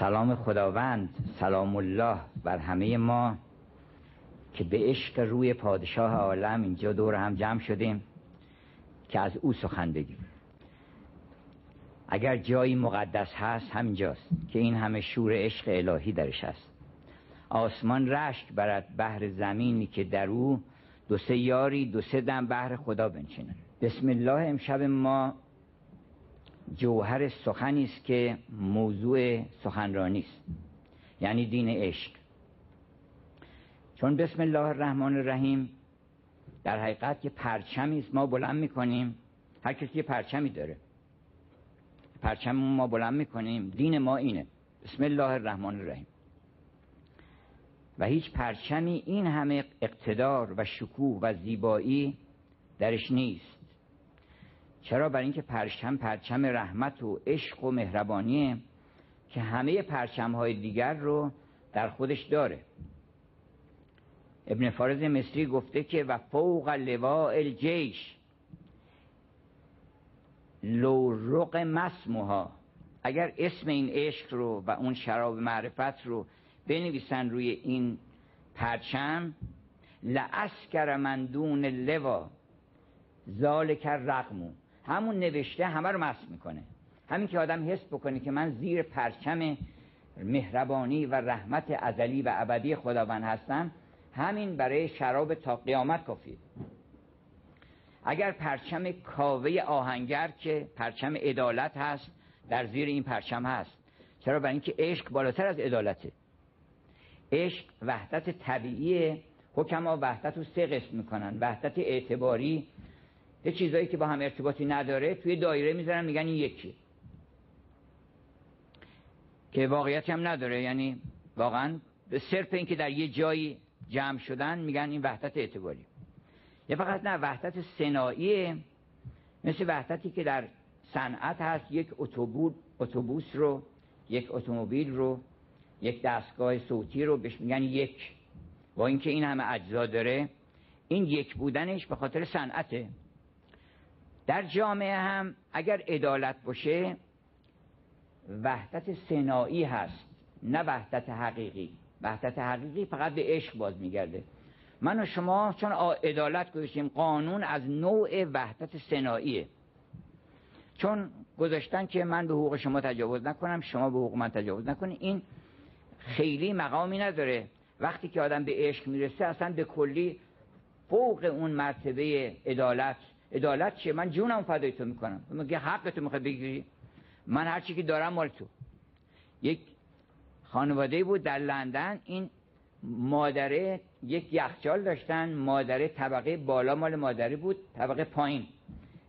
سلام خداوند سلام الله بر همه ما که به عشق روی پادشاه عالم اینجا دور هم جمع شدیم که از او سخن بگیم. اگر جایی مقدس هست همینجاست که این همه شور عشق الهی درش هست. آسمان رشک برد بهر زمینی که در او دو سه یاری دو سه دم بهر خدا بنشینن بسم الله امشب ما جوهر سخنی است که موضوع سخنرانی است. یعنی دین عشق. چون بسم الله الرحمن الرحیم در حقیقت یه پرچمی است ما بلند می‌کنیم. هر کسی یه پرچمی داره. پرچم ما بلند می‌کنیم دین ما اینه. بسم الله الرحمن الرحیم. و هیچ پرچمی این همه اقتدار و شکوه و زیبایی درش نیست. چرا برای اینکه پرچم پرچم رحمت و عشق و مهربانیه که همه پرچم های دیگر رو در خودش داره. ابن فارز مصری گفته که و فوق لواء الجیش لورق مسموها. اگر اسم این عشق رو و اون شراب معرفت رو بنویسن روی این پرچم لعسکر من دون لوا ذالک رقمو همون نوشته همه رو مس می‌کنه. همین که آدم حس بکنه که من زیر پرچم مهربانی و رحمت ازلی و ابدی خداوند هستم همین برای شراب تا قیامت کافیه. اگر پرچم کاوه آهنگر که پرچم عدالت هست در زیر این پرچم هست. چرا؟ برای اینکه عشق بالاتر از عدالته. عشق وحدت طبیعی حکما وحدت رو سه قسم می‌کنن. وحدت اعتباری یه چیزایی که با هم ارتباطی نداره توی دایره می‌ذارن میگن این یکی. که واقعیت هم نداره. یعنی واقعا به صرف اینکه در یه جایی جمع شدن میگن این وحدت اعتباری. یا فقط نه وحدت سناییه مثل وحدتی که در صنعت هست یک اتوبوس رو یک اتومبیل رو یک دستگاه صوتی رو بهش میگن یک. با اینکه این همه اجزا داره این یک بودنش به خاطر صنعته. در جامعه هم اگر عدالت باشه وحدت سنایی هست نه وحدت حقیقی. وحدت حقیقی فقط به عشق باز میگرده. من و شما چون عدالت گذاشتیم قانون از نوع وحدت سناییه چون گذاشتن که من به حقوق شما تجاوز نکنم شما به حقوق من تجاوز نکنید این خیلی مقامی نداره. وقتی که آدم به عشق می‌رسه اصلا به کلی فوق اون مرتبه عدالت عدالت چیه؟ من جونم فدای تو می‌کنم. میگه حق تو می‌خواد بگیری؟ من هر چی که دارم مال تو. یک خانواده بود در لندن این مادره یک یخچال داشتن مادره طبقه بالا مال مادری بود طبقه پایین.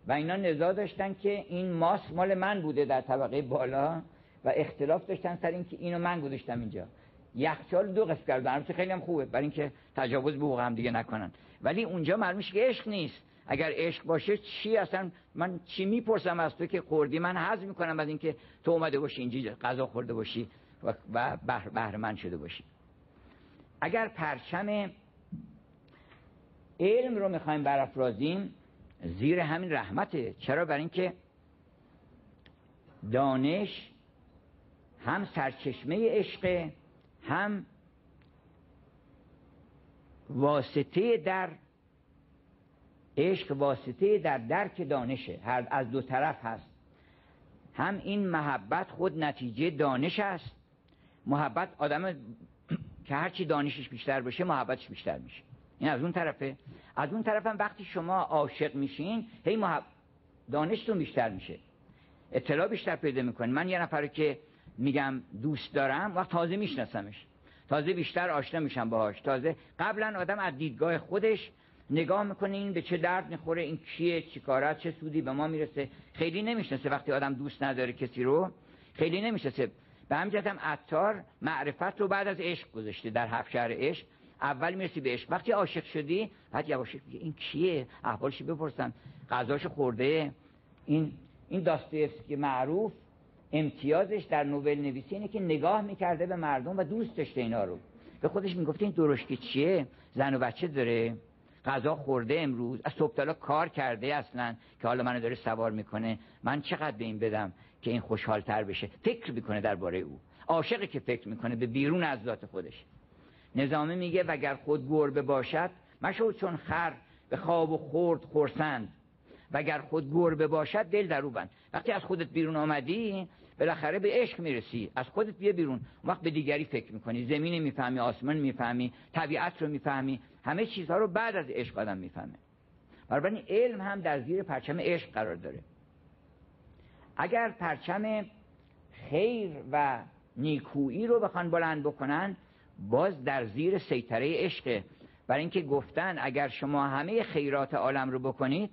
و اینا نزا داشتن که این ماس مال من بوده در طبقه بالا و اختلاف داشتن سر اینکه اینو من گذاشتم اینجا. یخچال دو قسم کردن. خیلی هم خوبه. برای اینکه تجاوز به هم دیگه نکنن. ولی اونجا معلومه که عشق نیست. اگر عشق باشه چی اصلا؟ من چی می‌پرسم از تو که خوردی؟ من حذف می‌کنم از اینکه تو اومده باشی اینجا غذا خورده باشی و بهر من شده باشی. اگر پرچم علم رو می‌خوایم برافرازیم زیر همین رحمته. چرا؟ برای اینکه دانش هم سرچشمه عشق هم واسطه در عشق واسطه در درک دانشه. هر از دو طرف هست. هم این محبت خود نتیجه دانش است. محبت آدم که هرچی دانشش بیشتر بشه محبتش بیشتر میشه. این از اون طرفه. از اون طرف هم وقتی شما عاشق میشین هی محب... دانشتون بیشتر میشه. اطلاع بیشتر پیدا می‌کنین من یه نفر که میگم دوست دارم وقت تازه میشناسمش. تازه بیشتر آشنا میشم باهاش. تازه قبلا آدم از دیدگاه خودش نگاه می‌کنه این به چه درد می‌خوره این کیه چیکاره چه سودی به ما می‌رسه. خیلی نمی‌شناسه وقتی آدم دوست نداره کسی رو. خیلی نمی‌شناسه. به همجت هم عطار معرفت رو بعد از عشق گذاشته در هفت شهر عشق. اول می‌رسی به عشق. وقتی عاشق شدی بعد یواش این کیه؟ احوالش بپرسن غذاش خورده. این این داستویفسکی معروف امتیازش در نوول نویسی اینه که نگاه می‌کرده به مردم و دوست داشته اینا رو. به خودش می‌گفته این درشکی چیه؟ زن و بچه داره. غذا خورده امروز از صبح کار کرده اصلا که حالا منو داره سوار می‌کنه. من چقدر به این بدم که این خوشحالتر بشه؟ فکر می‌کنه درباره او. عاشقی که فکر می‌کنه به بیرون از ذات خودش. نظامه میگه وگر خود گربه باشد مشو چون خر به خواب و خورد خورسند. وگر خود گربه باشد دل در بند. وقتی از خودت بیرون آمدی بالاخره به عشق می‌رسی. از خودت بیا بیرون. وقت به دیگری فکر می‌کنی. زمین می‌فهمی آسمان می‌فهمی طبیعت رو می‌فهمی. همه چیزها رو بعد از عشق آدم می‌فهمه. بنابراین علم هم در زیر پرچم عشق قرار داره. اگر پرچم خیر و نیکویی رو بخوان بلند بکنن باز در زیر سیطره عشقه برای اینکه گفتن اگر شما همه خیرات عالم رو بکنید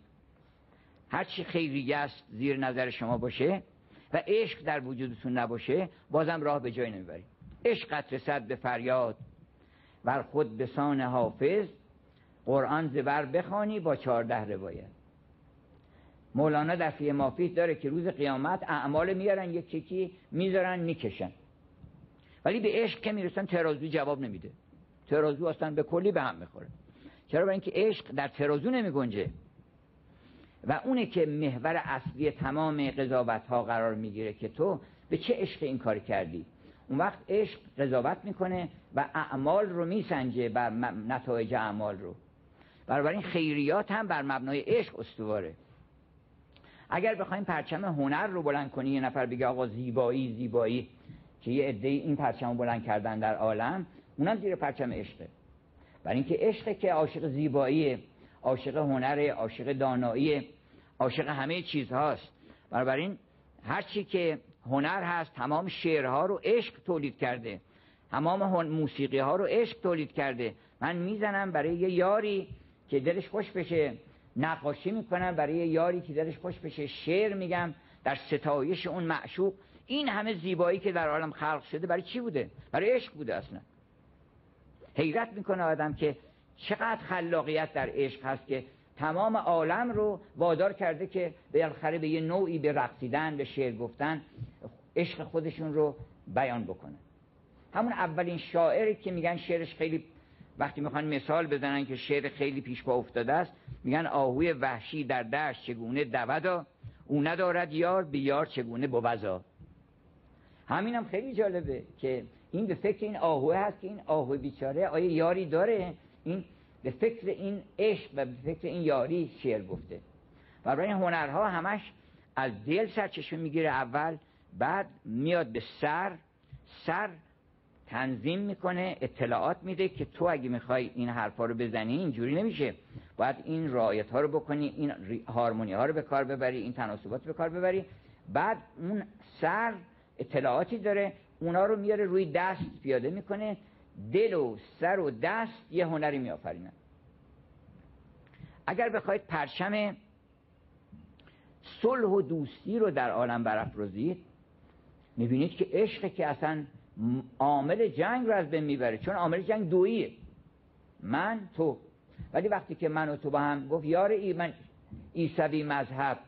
هر چی خیریه است زیر نظر شما باشه و عشق در وجودتون نباشه بازم راه به جای نمی‌برید عشقت رسد به فریاد بر خود به سان حافظ قرآن زبر بخوانی با چهارده روایت. مولانا در فیه مافیت داره که روز قیامت اعمال میارن یک چکی می‌ذارن می‌کشن. ولی به عشق که می‌رسن ترازو جواب نمیده. ترازو اصلا به کلی به هم می‌خوره. چرا؟ برای اینکه عشق در ترازو نمیگنجه. و اونه که محور اصلی تمام قضاوت ها قرار می‌گیره که تو به چه عشق این کار کردی؟ اون وقت عشق قضاوت می‌کنه و اعمال رو میسنجه بر نتایج اعمال رو. این خیریات هم بر مبنای عشق استواره. اگر بخوایم پرچم هنر رو بلند کنی یه نفر بگه آقا زیبایی زیبایی که یه عده این پرچم رو بلند کردن در عالم اونم زیر پرچم عشقه. برای اینکه عشق که عاشق زیبایی عاشق هنر عاشق دانایی عاشق همه چیز هاست بنابراین هر چی که هنر هست تمام شعرها رو عشق تولید کرده. تمام موسیقی ها رو عشق تولید کرده. من می‌زنم برای یه یاری که دلش خوش بشه. نقاشی می‌کنم برای یه یاری که دلش خوش بشه. شعر میگم در ستایش اون معشوق. این همه زیبایی که در عالم خلق شده برای چی بوده؟ برای عشق بوده اصلا. حیرت می‌کنه آدم که چقدر خلاقیت در عشق هست که تمام عالم رو وادار کرده که بالاخره به یه نوعی به رقصیدن به شعر گفتن عشق خودشون رو بیان بکنه. همون اولین شاعری که میگن شعرش خیلی وقتی می‌خوان مثال بزنن که شعر خیلی پیش پا افتاده است میگن آهوی وحشی در دشت چگونه دودا او ندارد یار به یار چگونه بوزا همین هم خیلی جالبه که این به فکر این آهوه هست که این آهوه بیچاره آیا یاری داره؟ این به فکر این عشق و به فکر این یاری شعر گفته. و برای هنرها همش از دل سرچشمه می‌گیره اول بعد میاد به سر سر تنظیم می‌کنه اطلاعات میده که تو اگه می‌خوای این حرفا رو بزنی اینجوری نمیشه. باید این رعایت ها رو بکنی این هارمونی ها رو به کار ببری این تناسبات به کار ببری. بعد اون سر اطلاعاتی داره اونا رو میاره روی دست پیاده می‌کنه. دل و سر و دست یه هنری میآفرینن. اگر بخواید پرچم صلح و دوستی رو در عالم برافرازید می‌بینید که عشق که اصلا عامل جنگ رو از بین می‌بره چون عامل جنگ دوییه. من تو. ولی وقتی که من و تو با هم گفت یار ایمن ایسوی مذهب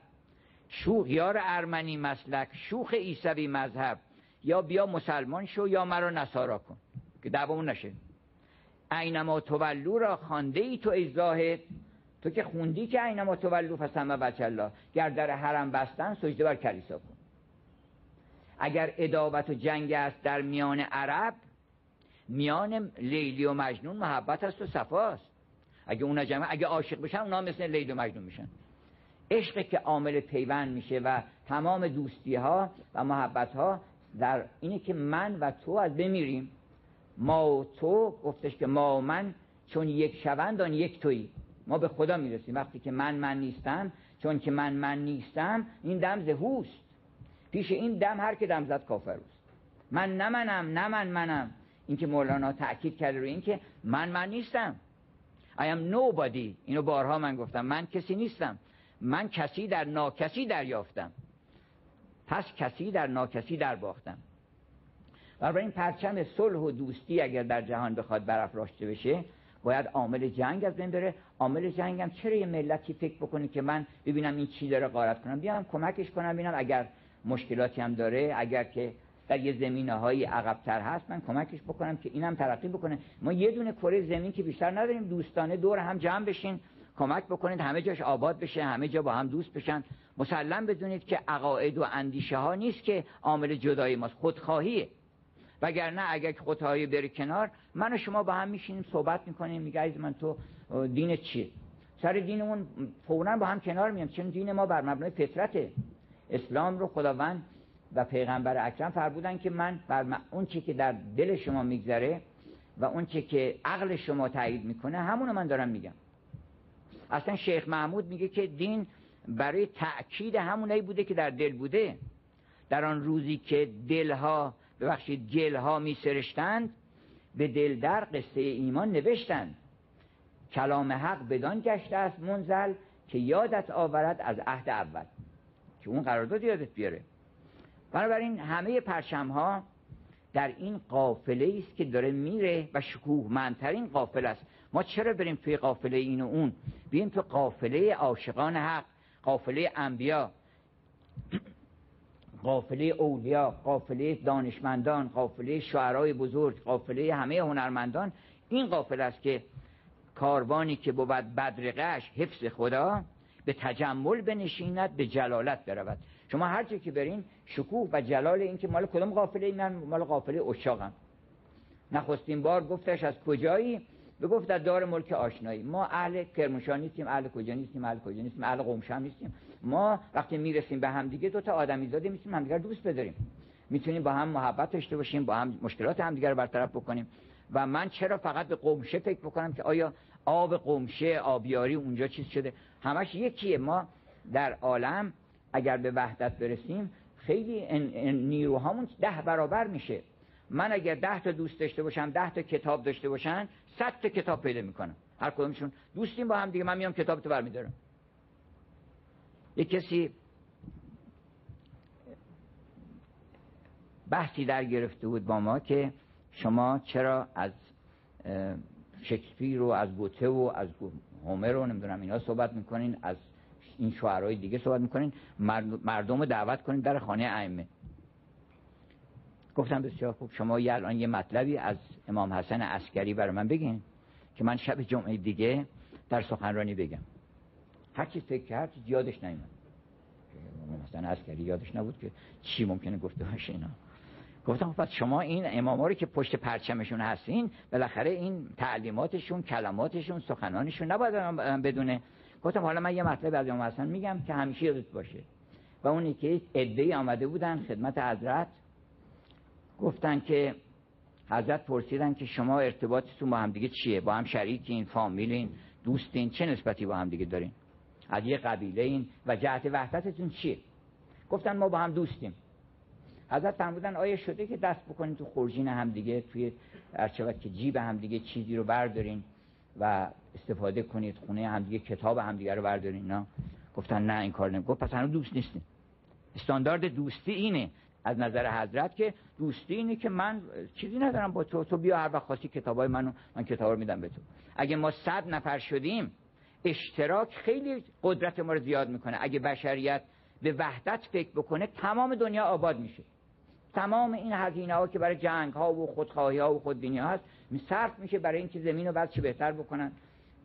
شوخ یار ارمنی مسلک شوخ ایسوی مذهب یا بیا مسلمان شو یا مرا نصارا کن. که دعوامون نشه. اینما تولو را خانده ای تو ای تو که خوندی که اینما تولو فسمه بچه الله. گر در حرم بستن سجده بر کلیسا کن. اگر ادابت و جنگ است در میان عرب میان لیلی و مجنون محبت است و صفاست اگه اونا جمع اگه عاشق بشن اونا مثل لیلی و مجنون میشن. عشق که عامل پیوند میشه و تمام دوستی ها و محبت ها در اینه که من و تو از بمیریم. ما تو گفتش که ما من چون یک شوند آن یک تویی. ما به خدا می‌رسیم. وقتی که من من نیستم چون که من من نیستم این دم زهوست پیش این دم هر که دم زد کافر است. من نه منم نه من منم. این که مولانا تأکید کرده روی این که من من نیستم. I am nobody. اینو بارها من گفتم. من کسی نیستم. من کسی در ناکسی دریافتم. پس کسی در ناکسی در باختم این پرچم صلح و دوستی اگر در جهان بخواد برافراشته بشه باید عامل جنگ از بین بره. عامل جنگ هم چرا یه ملتی فکر بکنه که من ببینم این چی داره غارت کنم؟ بیام کمکش کنم ببینم اگر مشکلاتی هم داره اگر که در یه زمینه های عقبتر هست من کمکش بکنم که اینم ترقی بکنه. ما یه دونه کره زمین که بیشتر نداریم دوستانه دور هم جمع بشین کمک بکنید همه جاش آباد بشه همه جا با هم دوست بشن. مسلم بدونید که عقاید و اندیشه ها نیست که عامل جدایی ماست. خودخواهیه. وگرنه اگر خدایی بره کنار من و شما با هم میشینیم صحبت می‌کنیم میگه عزیز من تو دین چیه؟ سر دینمون فورا با هم کنار میام چون دین ما بر مبنای فطرته. اسلام رو خداوند و پیغمبر اکرم فرمودن که من بر اون چی که در دل شما میگذره و اون چی که عقل شما تایید می‌کنه همونو من دارم میگم. اصلا شیخ محمود میگه که دین برای تأکید همونایی بوده که در دل بوده. در آن روزی که دلها ببخشید جلها می سرشتند به دل در قصه ایمان نوشتند. کلام حق بدان گشته است منزل که یادت آورد از عهد اول که اون قرارداد یادت بیاره. بنابراین همه پرچم ها در این قافله است که داره میره و شکوهمندترین قافله است. ما چرا بریم توی قافله این و اون؟ بیم تو قافله عاشقان حق قافله انبیا. قافله اولیا قافله دانشمندان قافله شعرای بزرگ قافله همه هنرمندان. این قافله است که کاروانی که بود بدرقش حفظ خدا به تجمل بنشیند به جلالت برود. شما هر جا که برین شکوه و جلال این که مال کدوم قافله من مال قافله اشاقم. نخستین بار گفتش از کجایی؟ بگفت در دار ملک آشنایی. ما اهل کرمانشاه نیستیم اهل کجا نیستیم اهل کجا نیستیم اهل قمشم نیستیم. ما وقتی می‌رسیم به هم دیگه دو تا آدمی زاده می‌تونیم همدیگر دوست بداریم. می‌تونیم با هم محبت داشته باشیم با هم مشکلات همدیگر رو برطرف بکنیم. و من چرا فقط به قمشه فکر بکنم که آیا آب قمشه آبیاری اونجا چیز شده؟ همش یکیه. ما در عالم اگر به وحدت برسیم خیلی نیروهامون ده برابر میشه. من اگر ده تا دوست داشته باشم ده تا کتاب داشته باشن صد تا کتاب پیدا می‌کنم. هر کدومشون. دوستیم با هم دیگه. من میام کتاب تو برمیدارم. یک کسی بحثی در گرفته بود با ما که شما چرا از شکسپیر و از گوته و از هومر رو نمی‌دونم اینا صحبت می‌کنین از این شعرهای دیگه صحبت می‌کنین مردم رو دعوت کنین در خانه ائمه. گفتم بسیار خوب شما یه الان یه مطلبی از امام حسن عسکری برای من بگین که من شب جمعه دیگه در سخنرانی بگم. هر چی فکر کرد یادش امام حسن عسکری یادش نبود که چی ممکنه گفته باشه اینا. گفتم خب شما این اماما که پشت پرچمشون هستین بالاخره این تعلیماتشون کلماتشون سخنانشون نباید بدونه. گفتم حالا من یه مطلب از امام حسن میگم که همیشه یادت باشه. و اونی که عده‌ای آمده بودن خدمت حضرت. گفتن که حضرت پرسیدن که شما ارتباطتون با هم دیگه چیه؟ با هم شریکین فامیلین دوستین چه نسبتی با هم دیگه دارین؟ از یه قبیله این و جهت وحدتتون چیه؟ گفتن ما با هم دوستیم. حضرت فرمودن آیا شده که دست بکنین تو خورجین هم دیگه توی ارچوت که جیب هم دیگه چیزی رو بردارین و استفاده کنید خونه هم دیگه کتاب هم دیگه رو بردارین نه؟ گفتن نه این کار نمی گفت پس هنوز دوست نیستیم. استاندارد دوستی اینه از نظر حضرت که دوستی اینه که من چیزی ندارم با تو تو بیا هر وقت خواستی کتابای منو من کتاب رو میدم به تو. اگه ما صد نفر شدیم اشتراک خیلی قدرت ما رو زیاد می‌کنه. اگه بشریت به وحدت فکر بکنه تمام دنیا آباد میشه. تمام این هزینه ها که برای جنگ ها و خودخواهی ها و خودبینی ها هست صرف میشه برای اینکه زمین رو بعد چه بهتر بکنن.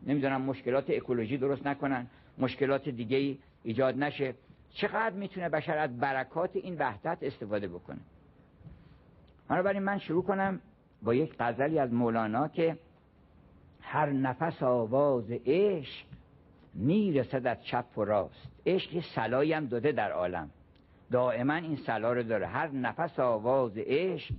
نمی‌دونم مشکلات اکولوژی درست نکنن مشکلات دیگه ایجاد نشه. چقدر می‌تونه بشر از برکات این وحدت استفاده بکنه؟ بنابراین من شروع کنم با یک غزلی از مولانا که هر نفس آواز عشق می‌رسد از چپ و راست. عشق یه سلایی هم داده در عالم. دائما این سلا رو داره. هر نفس آواز عشق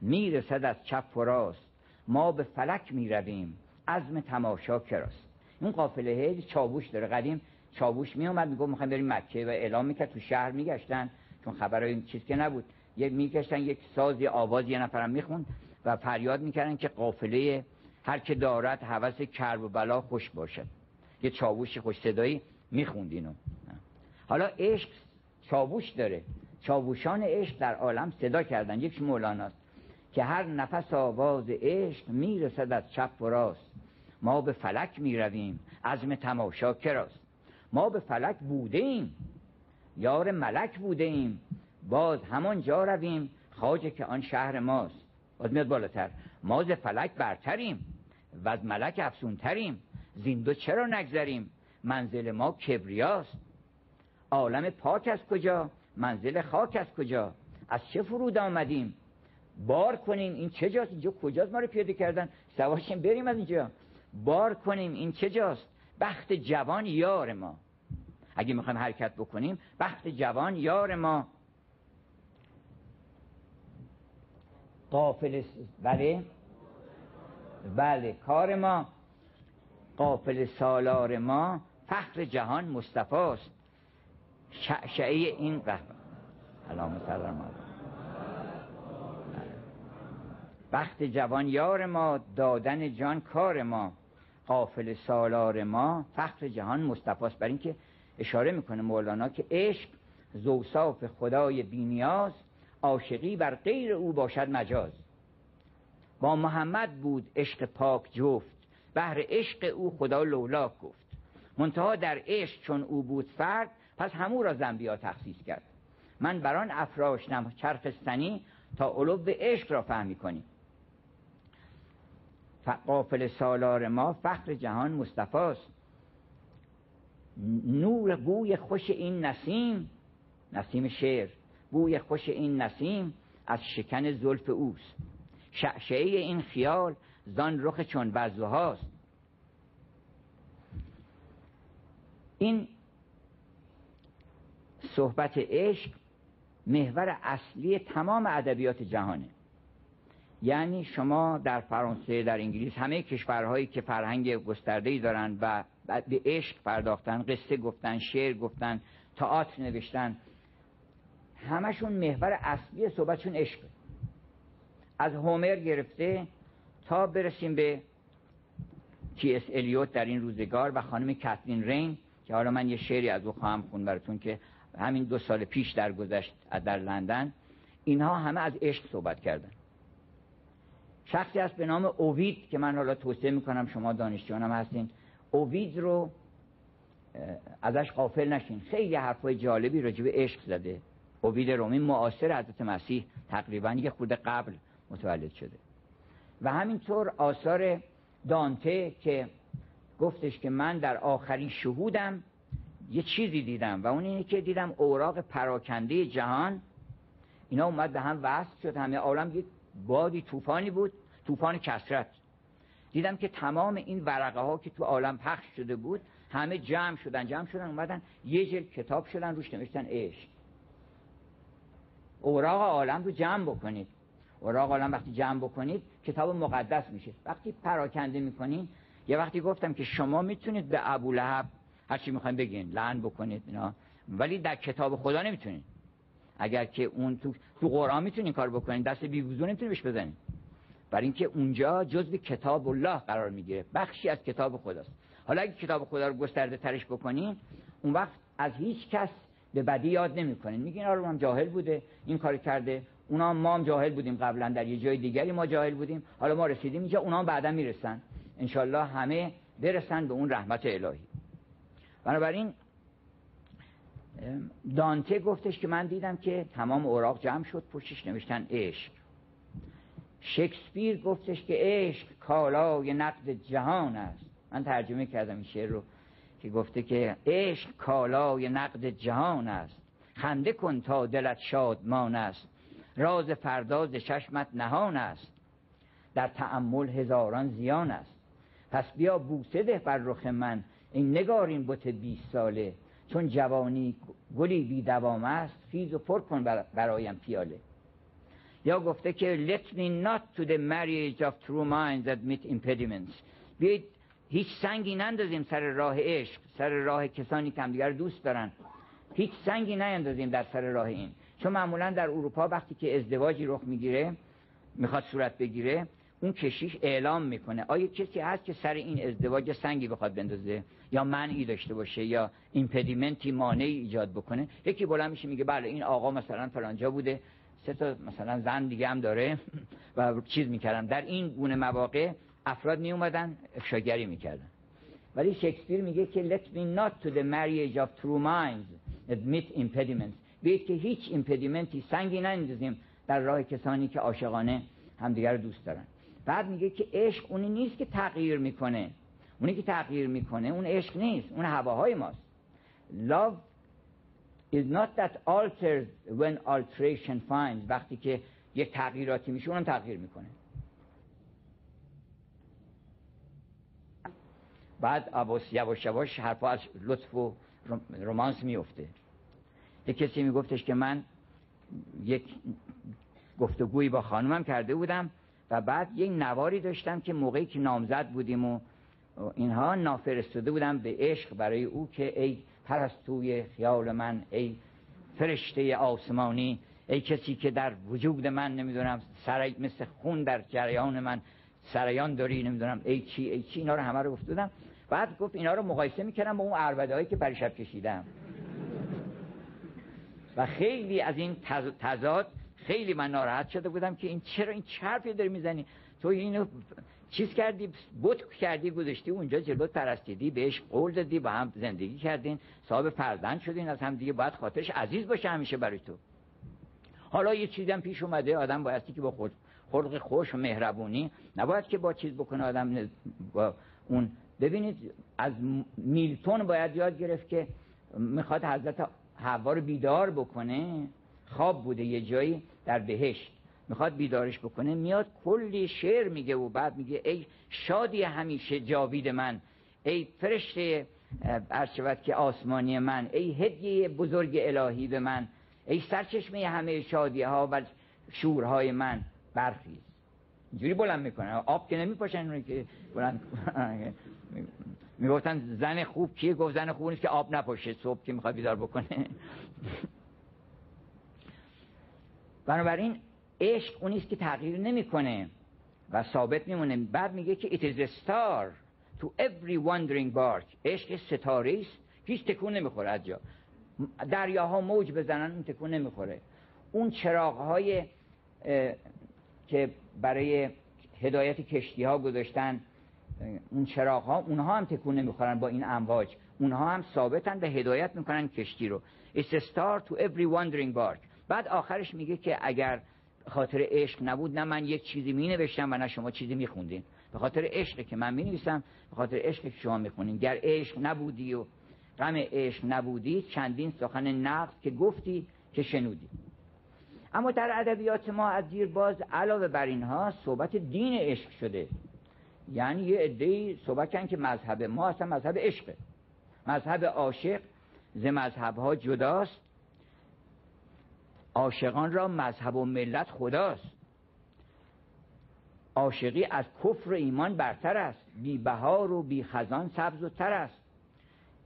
می‌رسد از چپ و راست. ما به فلک می‌رویم. عزم تماشا کراست این قافله هی چابوش داره. قدیم چابوش می اومد می‌گفت می‌خوایم بریم مکه و اعلام می‌کرد. تو شهر میگشتن. چون خبر این چیز که نبود. یه میگشتن یک ساز یا آواز یه نفرم می‌خوند و فریاد می‌کردن که قافله هر که دارد هوس کرب و بلا خوش باشد. یه چاووش خوش صدایی می‌خوند اینو حالا عشق چاووش داره. چاووشان عشق در عالم صدا کردن. یک مولاناست. که هر نفس آواز عشق می‌رسد از چپ و راست. ما به فلک می‌رویم. عزم تماشا کراست ما به فلک بوده ایم یار ملک بوده ایم باز همان جا رویم. خواجه که آن شهر ماست. باز میاد بالاتر. ما ز فلک برتریم. و از ملک افسونتریم. زیندو چرا نگذریم؟ منزل ما کبریاست. عالم پاک از کجا؟ منزل خاک از کجا؟ از چه فرود آمدیم؟ بار کنیم این چه جاست؟ اینجا کجاست ما رو پیاده کردن؟ سواشیم بریم از اینجا. بار کنیم این چه جاست؟ بخت جوان یار ما. اگه می‌خوایم حرکت بکنیم بخت جوان یار ما. قافل بله؟ بله کار ما قافل سالار ما فخر جهان مصطفاست شعشعه این رحمت علامه سلام بخت جوان یار ما دادن جان کار ما. قافل سالار ما فخر جهان مصطفاست بر اینکه اشاره می‌کنه مولانا که عشق زوصاف خدای بینیاز عاشقی بر غیر او باشد مجاز. با محمد بود عشق پاک جفت بهر عشق او خدا لولاک گفت. منتها در عشق چون او بود فرد پس همو را زنبیا تخصیص کرد. من بران افراشتم چرخ سنی تا علو عشق را فهمی کنی. قافل سالار ما فخر جهان مصطفاست نور بوی خوش این نسیم نسیم شعر بوی خوش این نسیم از شکن زلف اوست. شعشعه این خیال زان رخ چون هاست. این صحبت عشق محور اصلی تمام ادبیات جهانه. یعنی شما در فرانسه در انگلیس همه کشورهایی که فرهنگ گسترده‌ای دارن و به عشق پرداختن قصه گفتن شعر گفتن تئاتر نوشتن همشون محور اصلی صحبتشون عشق از هومر گرفته تا برسیم به کی اس الیوت در این روزگار و خانم کاتلین رین که حالا من یه شعری از او خواهم خون براتون که همین دو سال پیش در گذشت در لندن. اینها همه از عشق صحبت کردن. شخصی هست به نام اووید که من حالا توصیه می‌کنم شما دانشجوانم هستین. اووید رو ازش قافل نشین. خیلی حرفای جالبی راجع به عشق زده. اووید رومی معاصر حضرت مسیح تقریبا یه خود قبل متولد شده. و همینطور آثار دانته که گفتش که من در آخرین شهودم یه چیزی دیدم و اون اینه که دیدم اوراق پراکنده جهان اینا اومد به هم وصل شد همه عالم یک بادی طوفانی بود طوفان کسرت دیدم که تمام این ورقه ها که تو عالم پخش شده بود همه جمع شدن جمع شدن اومدن یه جلد کتاب شدن روش نوشتن عشق. اوراق عالم رو جمع بکنید. اوراق عالم وقتی جمع بکنید کتاب مقدس میشه. وقتی پراکنده می‌کنین یه وقتی گفتم که شما می‌تونید به ابو لهب هر چی می‌خواین بگین لعن بکنید اینا. ولی در کتاب خدا نمی‌تونید. اگر که اون تو تو قرآن می‌تونید کار بکنید دست بی وضو نمی‌تونید بهش بزنید برای اینکه اونجا جزء کتاب الله قرار می‌گیره. بخشی از کتاب خداست. حالا اگه کتاب خدا رو گسترده ترش بکنین اون وقت از هیچ کس به بدی یاد نمی‌کنین. میگین آره هم جاهل بوده این کار کرده. اونا ما هم جاهل بودیم قبلا در یه جای دیگری ما جاهل بودیم. حالا ما رسیدیم اینجا اونا هم بعدا می‌رسن. انشالله همه برسن به اون رحمت الهی. بنابراین دانته گفتش که من دیدم که تمام اوراق جمع شد پشتش نوشتن عشق. شکسپیر گفتش که عشق کالای نقد جهان است. من ترجمه کردم این شعر رو که گفته که عشق کالای نقد جهان است. خنده کن تا دلت شادمان است. راز فرداز چشمت نهان است. در تأمل هزاران زیان است. پس بیا بوسه ده بر رخ من. این نگارین بت بیست ساله. چون جوانی گلی بی دوام است خیز و پر کن برایم پیاله. یا گفته که let me not to the marriage of true minds admit impediments. بیایید هیچ سنگی نندازیم سر راه عشق سر راه کسانی که همدیگر دوست دارن. هیچ سنگی نیندازیم در سر راه این. چون معمولا در اروپا وقتی که ازدواجی رخ می‌گیره می‌خواد صورت بگیره اون کشیش اعلام می‌کنه. آیا کسی هست که سر این ازدواج سنگی بخواد بندازه؟ یا منعی داشته باشه؟ یا ایمپدیمنتی مانعی ایجاد بکنه؟ یکی بلند میشه میگه بله این آقا مثلا فلانجا بوده. سه تا مثلا زن دیگه هم داره و چیز می‌کردن. در این گونه مواقع افراد می اومدن افشاگری می‌کردن. ولی شکسپیر میگه که let me not to the marriage of true minds admit impediments. بیایید که هیچ ایمپدیمنتی سنگی نندازیم در راه کسانی که عاشقانه همدیگر رو دوست دارن. بعد میگه که عشق اونی نیست که تغییر می‌کنه. اونی که تغییر می‌کنه اون عشق نیست اون هواهای ماست. Love is not that alters when alteration finds. وقتی که یک تغییراتی میشه اونم تغییر می‌کنه. بعد عباس یواش یواش حرفا از لطف و رومانس میفته یک کسی میگفتش که من یک گفتگویی با خانومم کرده بودم و بعد یک نواری داشتم که موقعی که نامزد بودیم و اینها نافرستاده بودم به عشق برای او که ای پرستوی خیال من ای فرشته آسمانی ای کسی که در وجود من نمی‌دونم سر مثل خون در جریان من سریان داری نمی‌دونم ای چی ای چی اینا رو همه رو گفت بعد گفت اینا رو مقایسه می‌کردم با اون عربده هایی که پریشب کشیدم. و خیلی از این تضاد خیلی من ناراحت شده بودم که این چرا این چرفی داری می‌زنی؟ تو اینو چیز کردی بوت کردی گذاشتی اونجا جلوت پرستیدی بهش قول دادی با هم زندگی کردین صاحب فرزند شدین از هم دیگه باید خاطرش عزیز باشه همیشه برای تو. حالا یه چیزی هم پیش اومده آدم بایستی که با خود خلق خوش و مهربونی نباید که با چیز بکنه آدم با اون. ببینید از میلتون باید یاد گرفت که می‌خواد حضرت حوا رو بیدار بکنه خواب بوده یه جایی در بهشت. می‌خواد بیدارش بکنه میاد کلی شعر میگه و بعد میگه ای شادی همیشه جاوید من ای فرشته ارشود که آسمانی من ای هدیه بزرگ الهی به من ای سرچشمه همه شادی ها و شورهای من. برخیز. اینجوری بلند می‌کنه. آب که نمیپاشن که بلند می‌گفتن زن خوب کیه؟ گفت زن خوب نیست که آب نپاشه صبح که می‌خواد بیدار بکنه. بنابراین عشق اونیست که تغییر نمی‌کنه و ثابت میمونه. بعد میگه که it is a star to every wandering bark. عشق ستاره است هیچ تکون نمی‌خوره از جا. دریاها موج بزنن اون تکون نمی‌خوره. اون چراغ های که برای هدایت کشتی ها گذاشتن اون چراغ ها اونها هم تکون نمی‌خورن با این امواج. اونها هم ثابتن به هدایت می‌کنن کشتی رو. It's a star to every wandering بعد آخرش میگه که اگر خاطر عشق نبود نه من یک چیزی می نوشتم و نه شما چیزی می خوندین به خاطر عشق که من می نویسم به خاطر عشق که شما می خونین گر عشق نبودی و غم عشق نبودی چندین سخن نقد که گفتی که شنودی. اما در ادبیات ما از دیر باز علاوه بر اینها صحبت دین عشق شده. یعنی یه عده‌ای صحبت که مذهب ما اصلا مذهب عشقه مذهب عاشق ز مذهب ها جداست. عاشقان را مذهب و ملت خداست. عاشقی از کفر و ایمان برتر است. بی بهار و بی خزان سبز و تر است.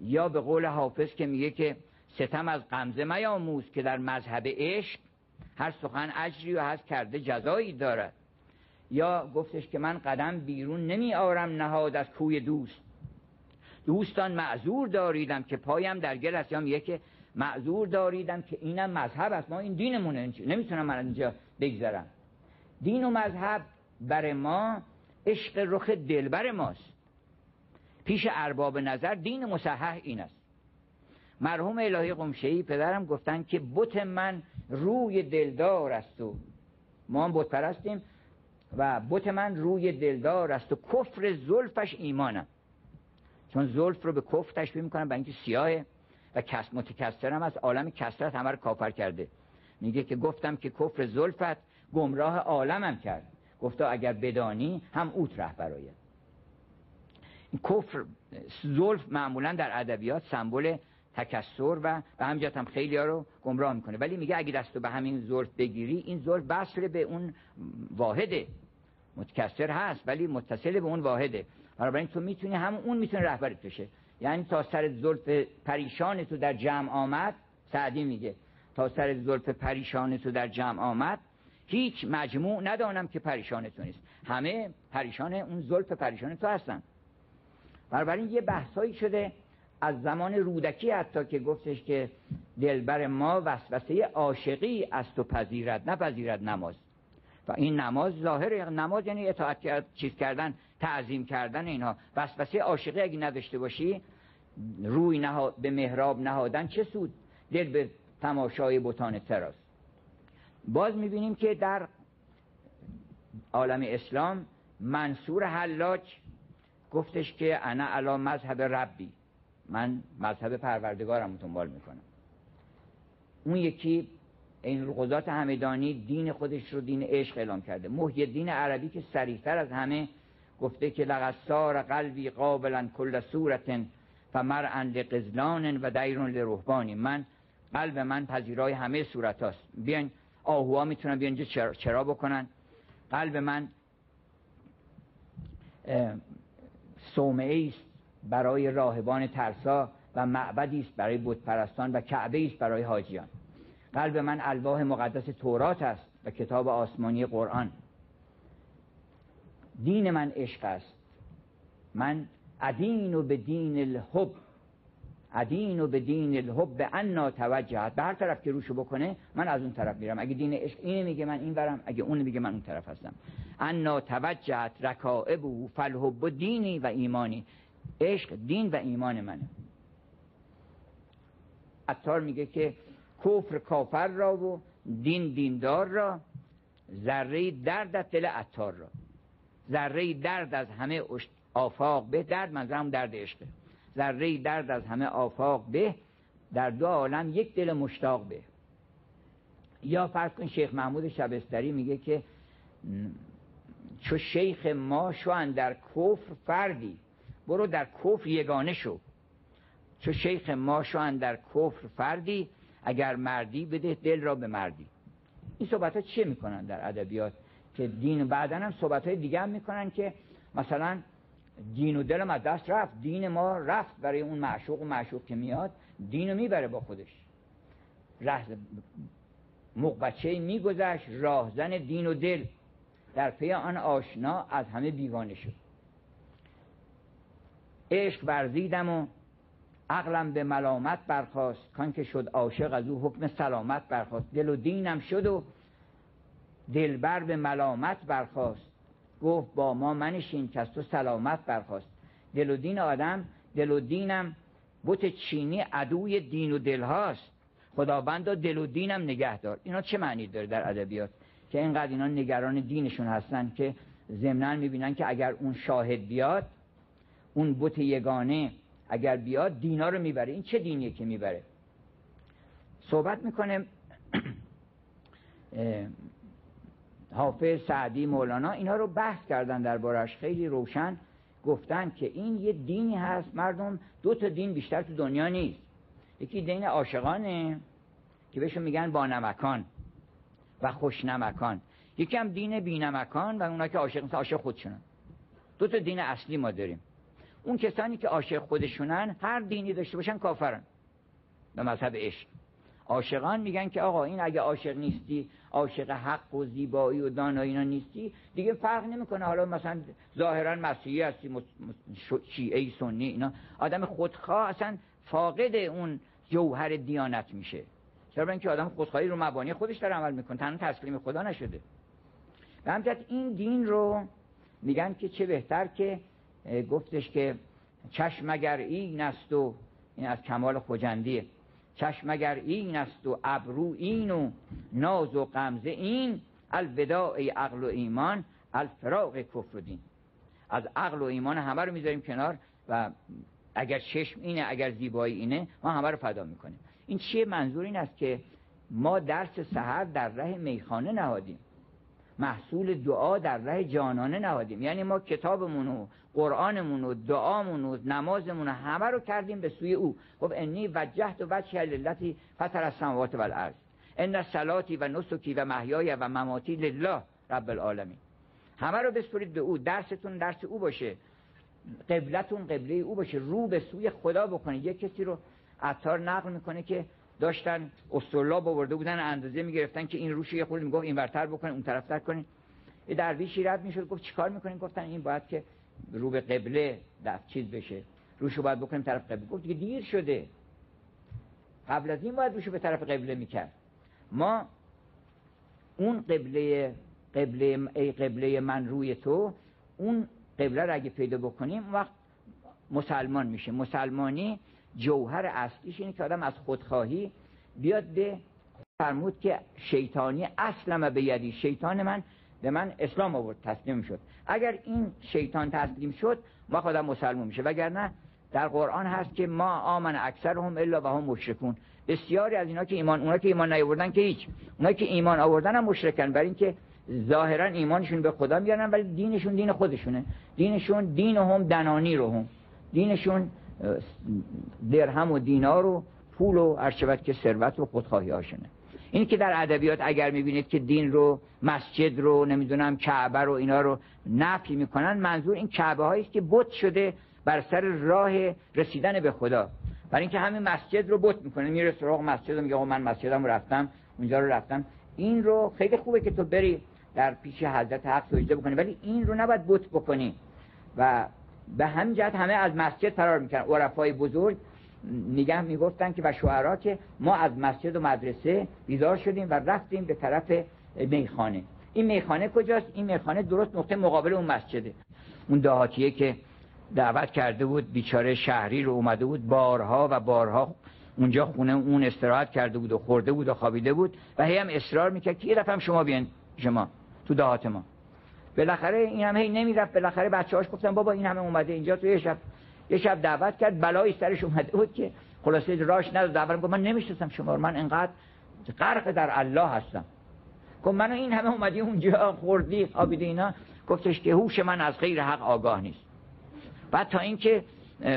یا به قول حافظ که میگه که ستم از غمزه میاموز که در مذهب عشق هر سخن اجری و هست کرده جزایی دارد. یا گفتش که من قدم بیرون نمی آرم نهاد از کوی دوست. دوستان معذور داریدم که پایم در گل است. یا میگه که معذور داریدم که اینم مذهب است. ما این دینمونه. نمی‌تونم من اینجا بگذرم. دین و مذهب بر ما عشق رخ دلبر ماست. پیش ارباب نظر دین مصحح این است. مرحوم الهی قمشهی پدرم گفتن که بت من روی دلدار است و ما هم بت پرستیم و بت من روی دلدار است و کفر زلفش ایمانم. چون زلف رو به کفر تشبیه می‌کنم برای اینکه سیاهه و کس متکثرم از عالم کسرت همه رو کافر کرده. میگه که گفتم که کفر زلفت گمراه عالمم کرد. گفتا اگر بدانی هم اوت ره براید این کفر زلف معمولا در ادبیات سمبل تکسر و به همجات هم خیلی ها رو گمراه می‌کنه. ولی میگه اگه دستو به همین زلف بگیری این زلف بسر به اون واحده. متکسر هست ولی متصل به اون واحده. بنابراین تو می‌تونی هم اون می‌تونه رهبرت بشه. یعنی تا سر زلف پریشان تو در جمع آمد سعدی میگه تا سر زلف پریشان تو در جمع آمد هیچ مجموع ندانم که پریشان تو نیست. همه پریشان اون زلف پریشان تو هستن. بنابراین یه بحثایی شده از زمان رودکی حتی که گفتش که دلبر ما وسوسه عاشقی از تو پذیرد نپذیرد نماز. و این نماز ظاهر نماز یعنی اطاعت کرد چیز کردن تعظیم کردن اینها. وسوسه عاشقی اگه نداشته باشی روی نها... به محراب نهادن چه سود؟ دل به تماشای بتان تراست باز می‌بینیم که در عالم اسلام منصور حلاج گفتش که انا علا مذهب ربی. من مذهب پروردگارم دنبال می‌کنم. اون یکی این القضات همدانی دین خودش رو دین عشق اعلام کرده. محی دین عربی که سریحتر از همه گفته که لقد سار قلبی قابلا کل صورت فمرعا لقزلان و دیرون لرهبانی من قلب من پذیرای همه صورت هاست. بیان آهوها می‌تونن بیان چرا, چرا بکنن؟ قلب من صومعه است. برای راهبان ترسا و معبدی است برای بت پرستان و کعبه است برای حاجیان. قلب من الواح مقدس تورات است و کتاب آسمانی قرآن. دین من عشق است. من ادین و به دین الحب ادین و به دین الحب به انا توجهت. به هر طرف که روشو بکنه من از اون طرف میرم. اگه دین عشق اینه میگه من این برم اگه اون میگه من اون طرف هستم. انا توجهت رکائب و فالحب دینی و ایمانی. عشق دین و ایمان منه. عطار میگه که کفر کافر را و دین دیندار را ذره درد از دل عطار را. ذره درد از همه آفاق به درد منظرم درد عشقه. ذره درد از همه آفاق به در دو عالم یک دل مشتاق به. یا فرض کن شیخ محمود شبستری میگه که چو شیخ ما شو در کفر فردی. برو در کفر یگانه شو. چو شیخ ما شو در کفر فردی اگر مردی بده دل را به مردی. این صحبت ها چه می‌کنن در ادبیات؟ که دین بعدا هم صحبت های دیگه هم می‌کنن که مثلا دین و دلم از دست رفت دین ما رفت برای اون معشوق و معشوق که میاد دین رو می‌بره با خودش. ره مقبچه میگذشت راهزن دین و دل. در پی آن آشنا از همه بیگانه شد. عشق ورزیدم و عقلم به ملامت برخواست کان که شد عاشق از او حکم سلامت برخواست دل و دینم شد و دلبر به ملامت برخواست گفت با ما منشین که از تو سلامت برخواست دل و دین آدم دل و دینم بوت چینی عدوی دین و دل هاست. خداوند دل و دینم نگه دار اینا چه معنی داره در ادبیات؟ که اینقدر اینا نگران دینشون هستن که ضمنا می‌بینن که اگر اون شاهد بیاد اون بت یگانه اگر بیاد دینا رو می‌بره. این چه دینیه که می‌بره؟ صحبت می‌کنه حافظ سعدی مولانا اینا رو بحث کردن در بارش خیلی روشن گفتن که این یه دینی هست. مردم دو تا دین بیشتر تو دنیا نیست. یکی دین عاشقانه که بهشون میگن با نمکان و خوشنمکان یکی هم دین بینمکان و اونا که عاشق عاشق خودشونن. دو تا دین اصلی ما داریم. اون کسانی که عاشق خودشونن هر دینی داشته باشن کافرن. به مذهب عشق. عاشقان میگن که آقا این اگه عاشق نیستی عاشق حق و زیبایی و دانایی اینا نیستی دیگه فرق نمی‌کنه. حالا مثلا ظاهرا مسیحی هستی شیعه سنی اینا. آدم خودخواه اصلا فاقد اون جوهر دیانت میشه. چرا اینکه آدم خودخواهی رو مبانی خودش داره عمل می‌کنه. تنها تسلیم خدا نشده. به همجد این دین رو میگن که چه بهتر که گفتش که چشم اگر این است و این از کمال خوجندیه. چشم اگر این است و ابرو این و ناز و قمزه این. الوداع ای عقل و ایمان الفراق کفر و دین. از عقل و ایمان همه رو می‌ذاریم کنار و اگر چشم اینه اگر زیبایی اینه ما همه رو فدا می‌کنیم. این چیه؟ منظور این است که ما درس سحر در ره میخانه نهادیم. محصول دعا در ره جانانه نهادیم. یعنی ما کتابمون و قرآنمون و دعامون و نمازمون همه رو کردیم به سوی او. گفت انی وجهت و وجه للتی فطر السماوات و الارض ان صلاتی و نسکی و محیای و مماتی لله رب العالمین. همه رو بسپرید به او. درستون درس او باشه. قبلتون قبله او باشه. رو به سوی خدا بکنید. یک کسی رو عطار نقل می‌کنه که داشتن استرلاب آورده بودن اندازه می‌گرفتن که این روش یه خورده این ورتر بکنه اون طرفتر کنه. یه درویشی رد می‌شد گفت چیکار می‌کنین؟ گفتن این باید که رو به قبله دست چیز بشه. روشو باید بکنیم طرف قبله. گفت دیگه دیر شده. قبل از این باید روشو به طرف قبله می‌کرد. ما اون قبله قبله ای قبله من روی تو اون قبله رو اگه پیدا بکنیم وقت مسلمان میشه. مسلمانی جوهر اصلیش اینه که آدم از خودخواهی بیاد به فرمود که شیطانی اصلا به یدی. شیطان من به من اسلام آورد تسلیم شد. اگر این شیطان تسلیم شد ما خودم مسلمان میشه. وگرنه در قرآن هست که ما آمن اکثر هم الا و هم مشرکون. بسیاری از اینا که ایمان اونا که ایمان نیاوردن که هیچ. اونا که ایمان آوردن هم مشرکن. برای اینکه ظاهرا ایمانشون به خدا میارن ولی دینشون دین خودشونه. دینشون دین هم دنانی رو هم. دینشون درهم و دینار و پول و ارشبت که ثروت و خودخواهی هاشونه. این که در ادبیات اگر می‌بینید که دین رو مسجد رو نمی‌دونم کعبه رو اینا رو نفی می‌کنن منظور این کعبه هایی است که بت شده بر سر راه رسیدن به خدا. برای اینکه همین مسجد رو بت می‌کنه میره سراغ مسجد میگه من مسجدم رفتم اونجا رو رفتم. این رو خیلی خوبه که تو بری در پیش حضرت حق سجده بکنی ولی این رو نباید بت بکنی. و به همین جهت همه از مسجد فرار می‌کنن. عرفای بزرگ میگن می‌گفتن که و شعرا که ما از مسجد و مدرسه بیدار شدیم و رفتیم به طرف میخانه. این میخانه کجاست؟ این میخانه درست نقطه مقابل اون مسجده. اون دهاتیه که دعوت کرده بود بیچاره شهری رو اومده بود بارها و بارها اونجا خونه اون استراحت کرده بود و خورده بود و خوابیده بود و هی هم اصرار می‌کرد که یه دفعه شما بیان شما تو دهات ما. بالاخره این هم هی نمی‌رفت. بالاخره بچه‌هاش گفتن بابا این همه اومده اینجا تو یه شب یه شب دعوت کرد. بلایی سرش اومده بود که خلاصه راش نداد. اول گفت من نمی‌شناسم شما من انقدر غرق در الله هستم. گفت من این همه اومدی اونجا خوردی خوابیدی اینا. گفتش که هوش من از غیر حق آگاه نیست. بعد تا اینکه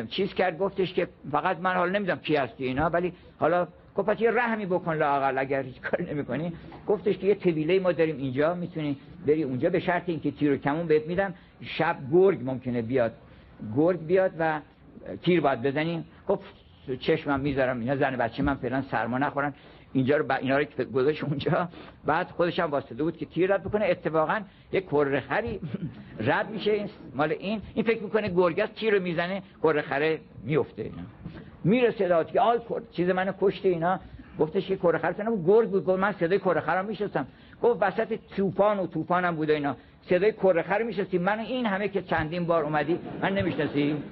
چیز کرد. گفتش که فقط من حالا نمی‌دونم کی هستی اینا. ولی حالا گفت پس یه رحمی بکن لاقل اگر هیچ کار نمی‌کنی. گفتش که یه طویله ما داریم اینجا می‌تونی بری اونجا. به شرط اینکه تیر و کمون بهت میدم. شب گرگ ممکنه بیاد. گرگ بیاد و تیر باید بزنیم گفت چشمم می‌ذارم اینا زن بچه من فعلا سرما نخورن. اینجا رو با اینا رو گذاشت اونجا. بعد خودش هم واسطه بود که تیر رد بکنه. اتفاقا یک کره خری رد میشه. مال این. این فکر می‌کنه گرگس تیر رو می‌زنه. کره خره میفته اینا میره صدا که آی چیز منو کشته اینا. گفتش که کره خر گرگ بود. گفت من صدای کره خرم میشستم. گفت وسط طوفان و طوفانم بود اینا. صدای کره خر میشستی. من این همه که چندین بار اومدی من نمی‌شناسی.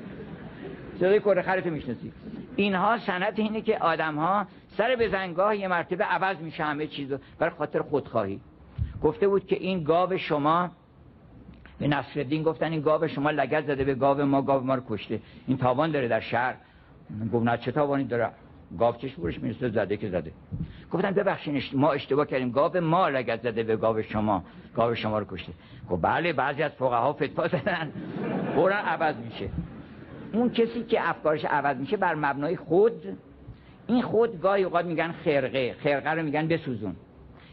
صدای کره خرت می‌شناسی. اینها سنت اینه که آدم ها سر به زنگاه یه مرتبه عوض میشه همه چیزو. بر خاطر خودخواهی. گفته بود که این گاو شما به نصرالدین گفتن این گاو شما لگت زده به گاو ما گاو ما رو کشته. این تاوان داره در شهر. گفت نه چه تاوانی داره؟ گاو چش برش می‌رسه زده که زده. گفتن ببخشین ما اشتباه کردیم. گاو ما لگت زده به گاو شما گاو شما رو کشته. گفت بله بعضی از فقها فتوا زدن فورا عوض میشه. اون کسی که افکارش عوض میشه بر مبنای خود این خود گاهی اوقات میگن خرقه خرقه رو میگن بسوزون.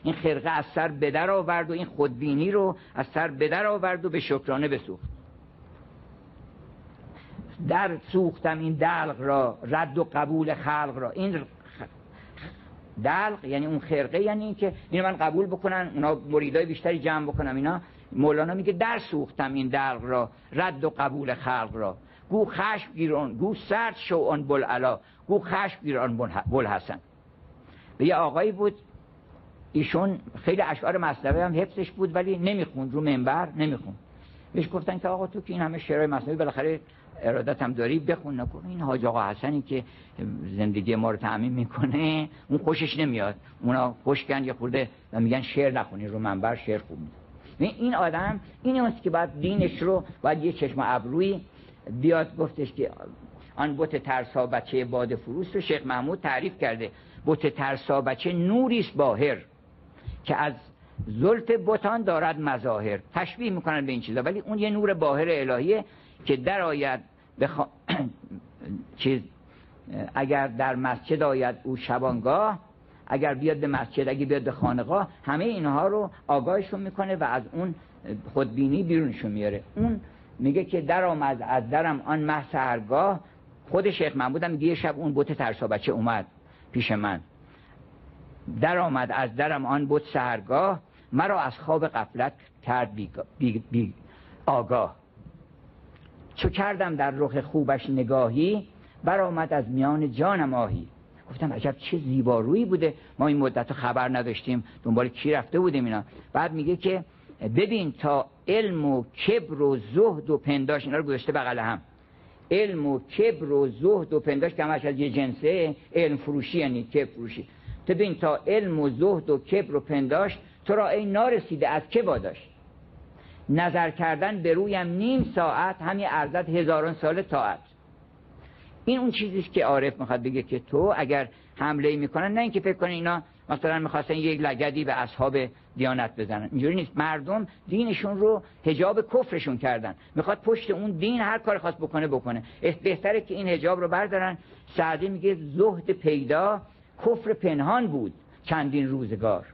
این خرقه از سر بدر آورد و این خودبینی رو از سر بدر آورد و به شکرانه بسوخت. در سوختم این دلق را رد و قبول خلق را. این دلق یعنی اون خرقه یعنی این که اینو من قبول بکنن اونا مریدای بیشتری جمع بکنم اینا. مولانا میگه در سوختم این دلق را رد و قبول خلق را. گو خشم گیران گو سرد شو آن بلعلا گو خشم بل حسن به یه آقایی بود ایشون خیلی اشعار مصنوی هم حفظش بود ولی نمی‌خوند رو منبر نمی‌خوند. بهش گفتن که آقا تو که این همه شعرهای مصنوی بالاخره ارادت هم داری بخون نکن. این حاج آقا حسنی که زندگی ما رو تعمین می‌کنه اون خوشش نمیاد. اونا خوشگن یا خورده و میگن شعر نخونی رو منبر شعر خوب این آدم این است که بعد دینش رو باید یه چشم ابروی بیاد گفتش که آن بت ترسا بچه باد فروس رو شیخ محمود تعریف کرده. بت ترسا بچه نوریست باهر که از زلف بتان دارد مظاهر. تشبیه می‌کنن به این چیزا ولی اون یه نور باهر الهیه. که در آید بخ... چیز اگر در مسجد آید او شبانگاه اگر بیاد به مسجد اگه بیاد به خانقاه همه اینها رو آگاهشون می‌کنه و از اون خودبینی بیرونشون میاره اون میگه که در آمد از درم آن مه سهرگاه خود شیخ محمود هم میگه شب اون بوت ترسا بچه اومد پیش من. در آمد از درم آن بوت سهرگاه مرا از خواب قفلت کرد بی, بی, بی آگاه. چو کردم در رخ خوبش نگاهی برآمد از میان جانم آهی. گفتم عجب چه زیبارویی بوده. ما این مدت خبر نداشتیم. دنبال کی رفته بودیم اینا؟ بعد میگه که ببین تا علم و کبر و زهد و پنداش اینا رو گذاشته بغل هم. علم و کبر و زهد و پنداش که همش از یه جنسه. علم فروشی یعنی کبر فروشی. ببین تا علم و زهد و کبر و پنداش تو را این نارسیده از که باداش نظر کردن به رویم نیم ساعت همین ارزد هزاران سال تاعت این اون چیزیست که عارف می‌خواد بگه که تو اگر حمله می‌کنن نه اینکه فکر کنن اینا مثلا می‌خواستن یک لگدی به اصحاب دیانت بزنن. اینجوری نیست. مردم دینشون رو هجاب کفرشون کردن. می‌خواد پشت اون دین هر کار خواست بکنه بکنه. بهتره که این هجاب رو بردارن. سعدی میگه زهد پیدا کفر پنهان بود چندین روزگار.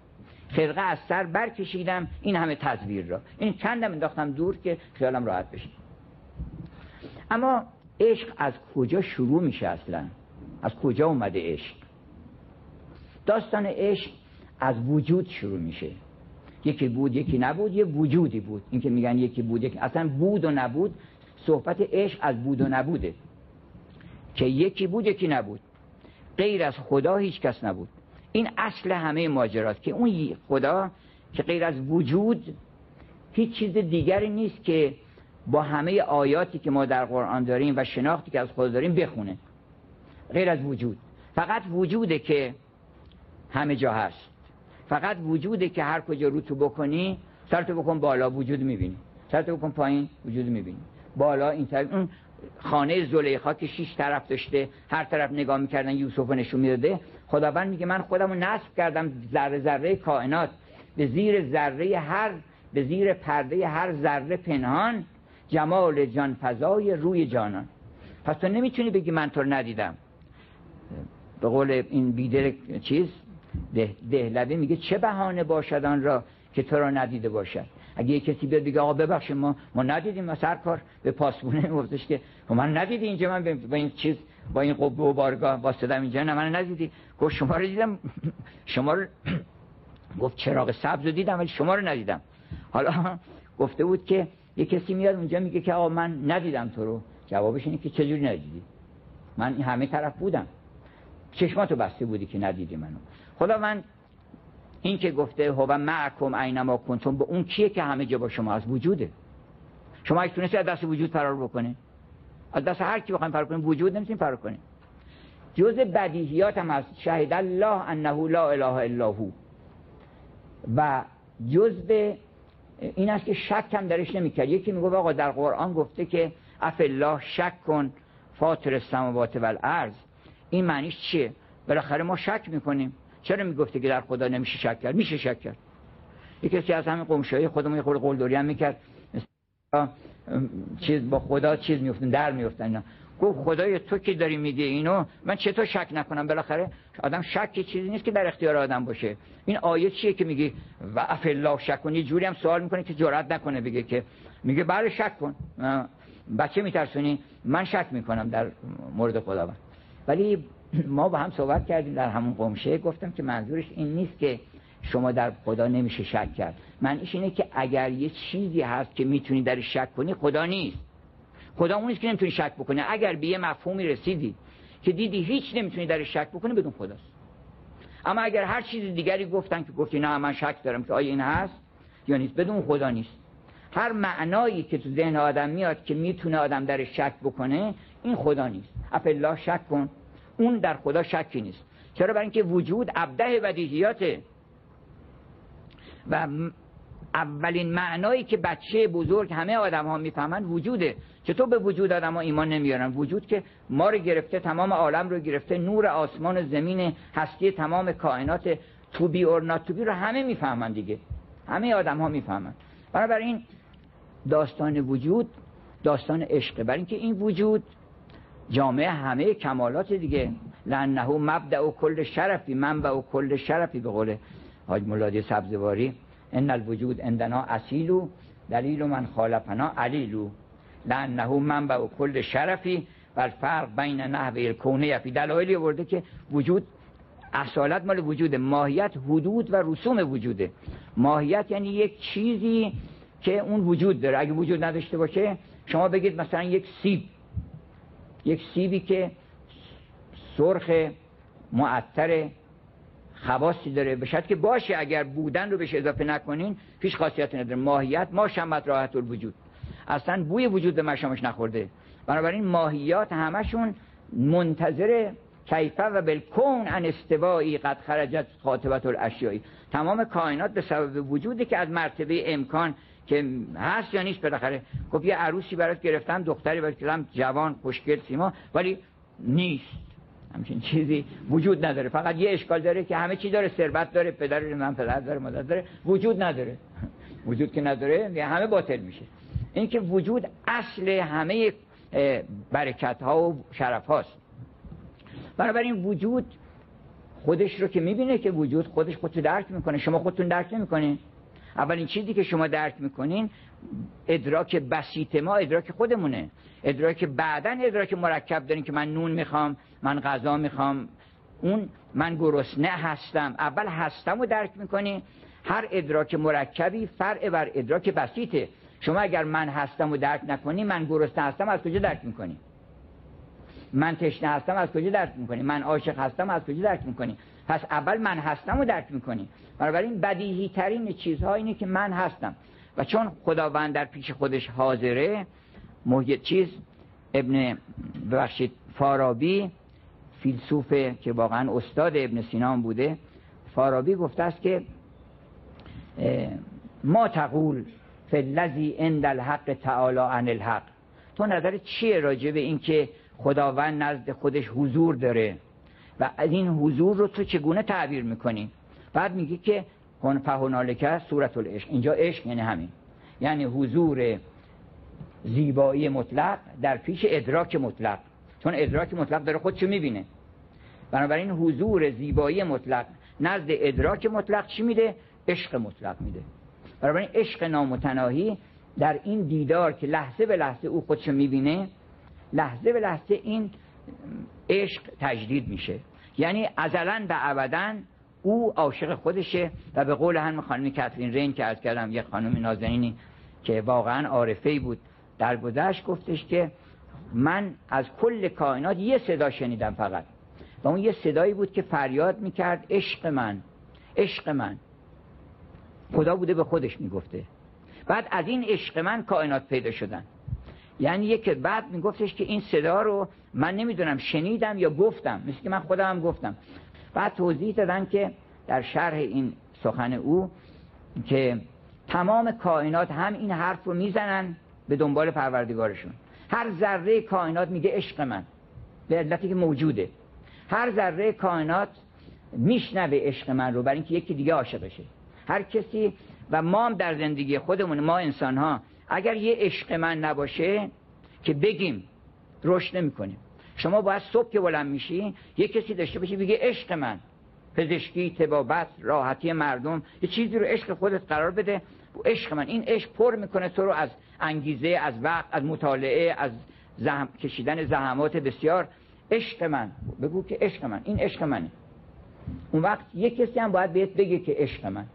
خرقه از سر برکشیدم. این همه تزویر را. این چندم انداختم دور که خیالم راحت بشه. اما عشق از کجا شروع میشه اصلا؟ از کجا اومده عشق؟ داستان عشق از وجود شروع میشه. یکی بود یکی نبود یه وجودی بود. این که میگن یکی بود یکی اصلا بود و نبود صحبت عشق از بود و نبوده. که یکی بود یکی نبود. غیر از خدا هیچ کس نبود. این اصل همه ماجراست که اون خدا که غیر از وجود هیچ چیز دیگری نیست که با همه آیاتی که ما در قرآن داریم و شناختی که از خدا داریم بخونه. غیر از وجود. فقط وجوده که همه جا هست. فقط وجوده که هر کجا رو تو بکنی سرتو بکن بالا وجود می‌بینی. سرتو بکن پایین وجود می‌بینی. بالا این طرف اون خانه زلیخا که شیش طرف داشته هر طرف نگاه می‌کردن یوسف نشون می‌داده خداوند میگه من خودم رو نصب کردم ذره ذره کائنات به زیر ذره هر به زیر پرده هر ذره پنهان جمال جان فضای روی جانان. پس تو نمی‌تونی بگی من تو رو ندیدم. به قول این بیدر چیز ده دهلوی میگه چه بهانه باشد آن را که تو را ندیده باشد؟ اگه یه کسی بیاد بگه آقا ببخشید ما ما ندیدیم ما سرکار به پاسبونه گفتش که خب من ندیدی اینجا من با این چیز با این قبه و بارگاه واسدم اینجا نه من ندیدی. گفت شما رو دیدم شما رو گفت چراغ سبز رو دیدم ولی شما رو ندیدم. حالا گفته بود که یه کسی میاد اونجا میگه که آقا من ندیدم تو رو. جوابش اینه که چجوری ندیدی؟ من همه طرف بودم. چشماتو بسته بودی که ندیدی منو. خدا من این که گفته هو معکم اینما کنتم به اون کیه که همه جا با شما از وجوده؟ شما اگه تونستی از دست وجود فرار بکنه از دست هر کی بخوایم فرار کنیم وجود نمی‌تونیم فرار کنیم. جز بدیهیات هم هست. شهید الله انه لا اله الا هو. و جز این است که شک هم درش نمی‌کرد. یکی میگه آقا در قرآن گفته که اف الله شک کن فاطر السماوات و الارض این معنیش چیه؟ بالاخره ما شک می‌کنیم. چرا می‌گفته که در خدا نمیشه شک کرد؟ میشه شک کرد. یکی از همین قمشایی خودمون یه خورده قلدری هم می‌کرد. چیز با خدا چیز میفتن در میفتن گفت خدای تو که داری میگه اینو من چطور شک نکنم؟ بالاخره آدم شک چیزی نیست که در اختیار آدم باشه. این آیه چیه که میگی و اف الله شک کنی جوری هم سوال می‌کنه که جرئت نکنه بگه که. میگه بله شک کن. بچه میترسونی؟ من شک می‌کنم در مورد خداوند. ولی ما با هم صحبت کردیم در همون قمشه. گفتم که منظورش این نیست که شما در خدا نمیشه شک کرد. معنیش اینه که اگر یه چیزی هست که می‌تونی در شک کنی خدا نیست. خدا اون نیست که نمی‌تونی شک بکنه اگر به یه مفهومی رسیدی که دیدی هیچ نمی‌تونی در شک بکنی بدون خداست. اما اگر هر چیز دیگری گفتن که گفتی نه من شک دارم که آیا این هست یا نیست بدون خدا نیست. هر معنایی که تو ذهن آدم میاد که می‌تونه آدم در شک بکنه این خدا نیست. الله شک کن. اون در خدا شکی نیست. چرا؟ برای اینکه وجود ابده بدیهیاته. و اولین معنایی که بچه بزرگ همه آدم ها می‌فهمن وجوده. چطور به وجود آدم ایمان نمیارن؟ وجود که ما رو گرفته تمام عالم رو گرفته نور آسمان و زمین هستی تمام کائنات توبی اور ناتوبی رو همه می‌فهمن دیگه. همه آدم ها می‌فهمن. بنابراین داستان وجود داستان عشقه برای اینکه این وجود جامعه همه کمالات دیگه. لانه مبدع و کل شرفی منبع و کل شرفی به قول حاج مولادی سبزواری. ان الوجود عندنا اصیل دلیل من خالفنا علیل. لانه منبع و کل شرفی و فرق بین نحوه الکونه فی دلایلی برده که وجود اصالت مال وجود ماهیت حدود و رسوم وجوده. ماهیت یعنی یک چیزی که اون وجود داره. اگه وجود نداشته باشه شما بگید مثلا یک سیب. یک سیبی که سرخ معطر خواصی داره. بشد که باشه اگر بودن رو بهش اضافه نکنین هیچ خاصیت نداره. ماهیت ما شمت راحت الوجود. اصلا بوی وجود به مشامش نخورده. بنابراین ماهیات همشون منتظر کیفه و بالکون ان استوایی قد خرجت خاطبت الاشیایی تمام کائنات به سبب وجودی که از مرتبه امکان که هست یا نیست بالاخره. خب یه عروسی برات گرفتم دختری برات گرفتم جوان خوشگل سیما ولی نیست. همچین چیزی وجود نداره. فقط یه اشکال داره که همه چی داره ثروت داره پدر من پدر داره مادر داره وجود نداره. وجود که نداره همه باطل میشه. این که وجود اصل همه برکت ها و شرف هاست بنابراین وجود خودش رو که می‌بینه که وجود خودش خودتو درک می‌کنه. شما خودتون درک نمی‌کنین اولین چیزی که شما درک می‌کنین ادراک بسیط ما ادراک خودمونه. ادراک بعدا ادراک مرکب دارین که من نون می‌خوام من غذا می‌خوام. اون من گرسنه هستم. اول هستم رو درک می‌کنی. هر ادراک مرکبی فرع بر ادراک بسیطه. شما اگر من هستم و درک نکنی من گرسنه هستم از کجا درک می‌کنی؟ من تشنه هستم از کجا درک می‌کنی؟ من عاشق هستم از کجا درک می‌کنی؟ پس اول من هستم و درک می‌کنی. بنابراین بدیهی ترین چیزها اینه که من هستم. و چون خداوند در پیش خودش حاضره محیط چیز؟ ابن ببخشید فارابی فیلسوفه که واقعا استاد ابن سینان بوده فارابی گفته است که ما تقول فلذی عند الحق تعالی عن الحق. تو نظر چیه راجع به این که خداوند نزد خودش حضور داره؟ و از این حضور رو تو چگونه تعبیر می‌کنی؟ بعد میگه که هن فهنالکه صورت العشق. اینجا عشق یعنی همین. یعنی حضور زیبایی مطلق در پیش ادراک مطلق. چون ادراک مطلق داره خودشو می‌بینه. بنابراین حضور زیبایی مطلق نزد ادراک مطلق چی میده؟ عشق مطلق میده. بنابراین عشق نامتناهی در این دیدار که لحظه به لحظه او خودشو می‌بینه لحظه به لحظه این عشق تجدید میشه. یعنی ازلا و ابدا او عاشق خودشه و به قول هم خانم کاترین رین که از کردم یه خانم نازنینی که واقعا عارفه بود در گذشت گفتش که من از کل کائنات یه صدا شنیدم فقط. و اون یه صدایی بود که فریاد می‌کرد عشق من عشق من. خدا بوده به خودش می‌گفته. بعد از این عشق من کائنات پیدا شدن. یعنی یک بعد میگفتش که این صدا رو من نمی‌دونم شنیدم یا گفتم. مثل که من خودم هم گفتم. بعد توضیح دادن که در شرح این سخن او که تمام کائنات هم این حرف رو می‌زنن به دنبال پروردگارشون. هر ذره کائنات میگه عشق من. به علتی که موجوده. هر ذره کائنات میشنوه عشق من رو برای اینکه یکی دیگه عاشقشه هر کسی و ما هم در زندگی خودمون ما انسان ها اگر یه عشق من نباشه که بگیم رشد نمی‌کنیم. شما باید صبح که بلند میشی یه کسی داشته باشی بگه عشق من. پزشکی تبابت راحتی مردم یه چیزی رو عشق خودت قرار بده. عشق من این عشق پر می‌کنه تو رو از انگیزه از وقت از مطالعه از زحم... کشیدن زحمات بسیار. عشق من بگو که عشق من این عشق منه. اون وقت یه کسی هم باید بهت بگه که عشق من.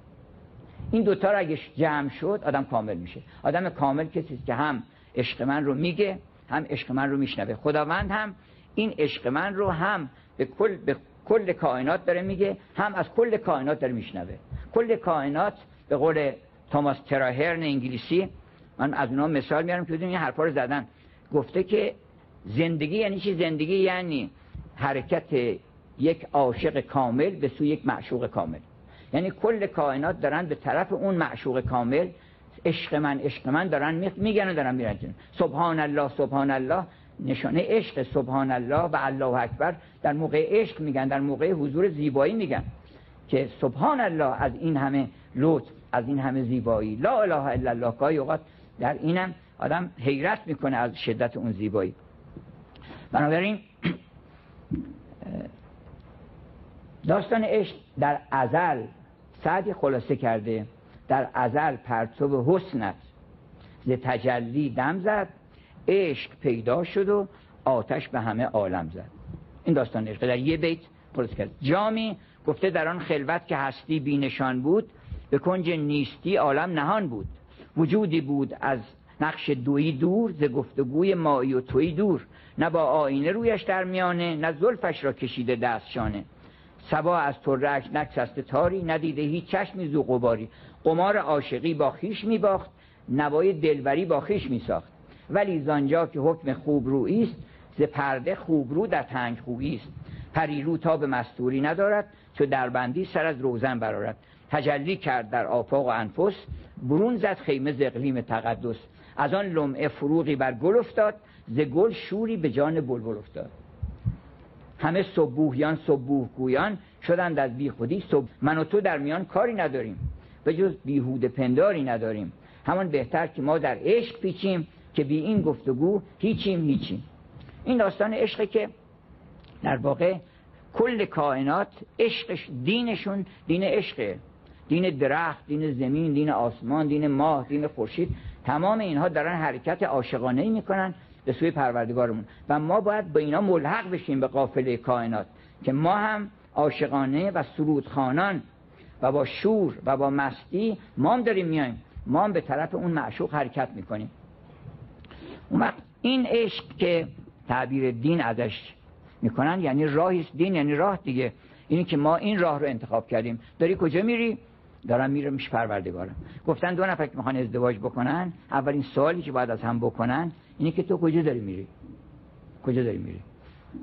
این دوتا رو اگه جمع شد آدم کامل میشه. آدم کامل کسی که هم عشق من رو میگه هم عشق من رو میشنوه. خداوند هم این عشق من رو هم به کل, به کل کائنات داره میگه هم از کل کائنات داره میشنوه. کل کائنات به قول توماس تراهرن انگلیسی من از اونها مثال میارم که این حرفا رو زدن. گفته که زندگی یعنی چی؟ زندگی یعنی حرکت یک عاشق کامل به سوی یک معشوق کامل. یعنی کل کائنات دارن به طرف اون معشوق کامل عشق من عشق من دارن میگن و دارن میرن سبحان الله سبحان الله نشانه عشق سبحان الله و الله اکبر در موقع عشق میگن در موقع حضور زیبایی میگن که سبحان الله از این همه لطف از این همه زیبایی. لا اله الا الله. گاهی اوقات در اینم آدم حیرت می‌کنه از شدت اون زیبایی. بنابراین داستان عشق در ازل سعدی خلاصه کرده در ازل پرتو حسنت ز تجلی دم زد عشق پیدا شد و آتش به همه عالم زد. این داستان عشق در یه بیت خلاصه کرد. جامی گفته در آن خلوت که هستی بینشان بود به کنج نیستی عالم نهان بود. وجودی بود از نقش دویی دور ز گفتگوی مایی و توی دور. نه با آینه رویش در میانه نه زلفش را کشیده دست شانه سبا از ترک نکسسته تاری ندیده هیچ چشمی زو قباری قمار عاشقی با خیش میباخت نوای دلبری با خیش میساخت. ولی زانجا که حکم خوب است ز پرده خوب رو در تنگ خویی است. پریرو تا به مستوری ندارد چو دربندی سر از روزن برارد تجلی کرد در آفاق و انفس برون زد خیمه ز تقدس. از آن لمعه فروغی بر گل افتاد ز گل شوری به جان بلبل افتاد. همه صبوهیان صبوه گویان شدند از بی خودی صبح من و تو در میان کاری نداریم. به جز بیهود پنداری نداریم. همان بهتر که ما در عشق پیچیم که بی این گفتگو هیچیم هیچیم این داستان عشقه که در واقع کل کائنات عشقش دینشون دین عشقه. دین درخت دین زمین دین آسمان دین ماه دین خورشید. تمام اینها دارن حرکت عاشقانه می‌کنن. به سوی پروردگارمون. و ما باید با اینا ملحق بشیم به قافله کائنات که ما هم عاشقانه و سرودخانان و با شور و با مستی ما هم داریم میایم. ما هم به طرف اون معشوق حرکت می‌کنیم. اون وقت این عشق که تعبیر دین ازش می‌کنن یعنی راهی دین یعنی راه دیگه. اینی که ما این راه رو انتخاب کردیم. داری کجا میری؟ دارم میرم میش پروردگارم. گفتن دو نفر که می‌خوان ازدواج بکنن اولین سوالی که باید از هم بکنن اینه که تو کجا داری میری؟ کجا داری میری؟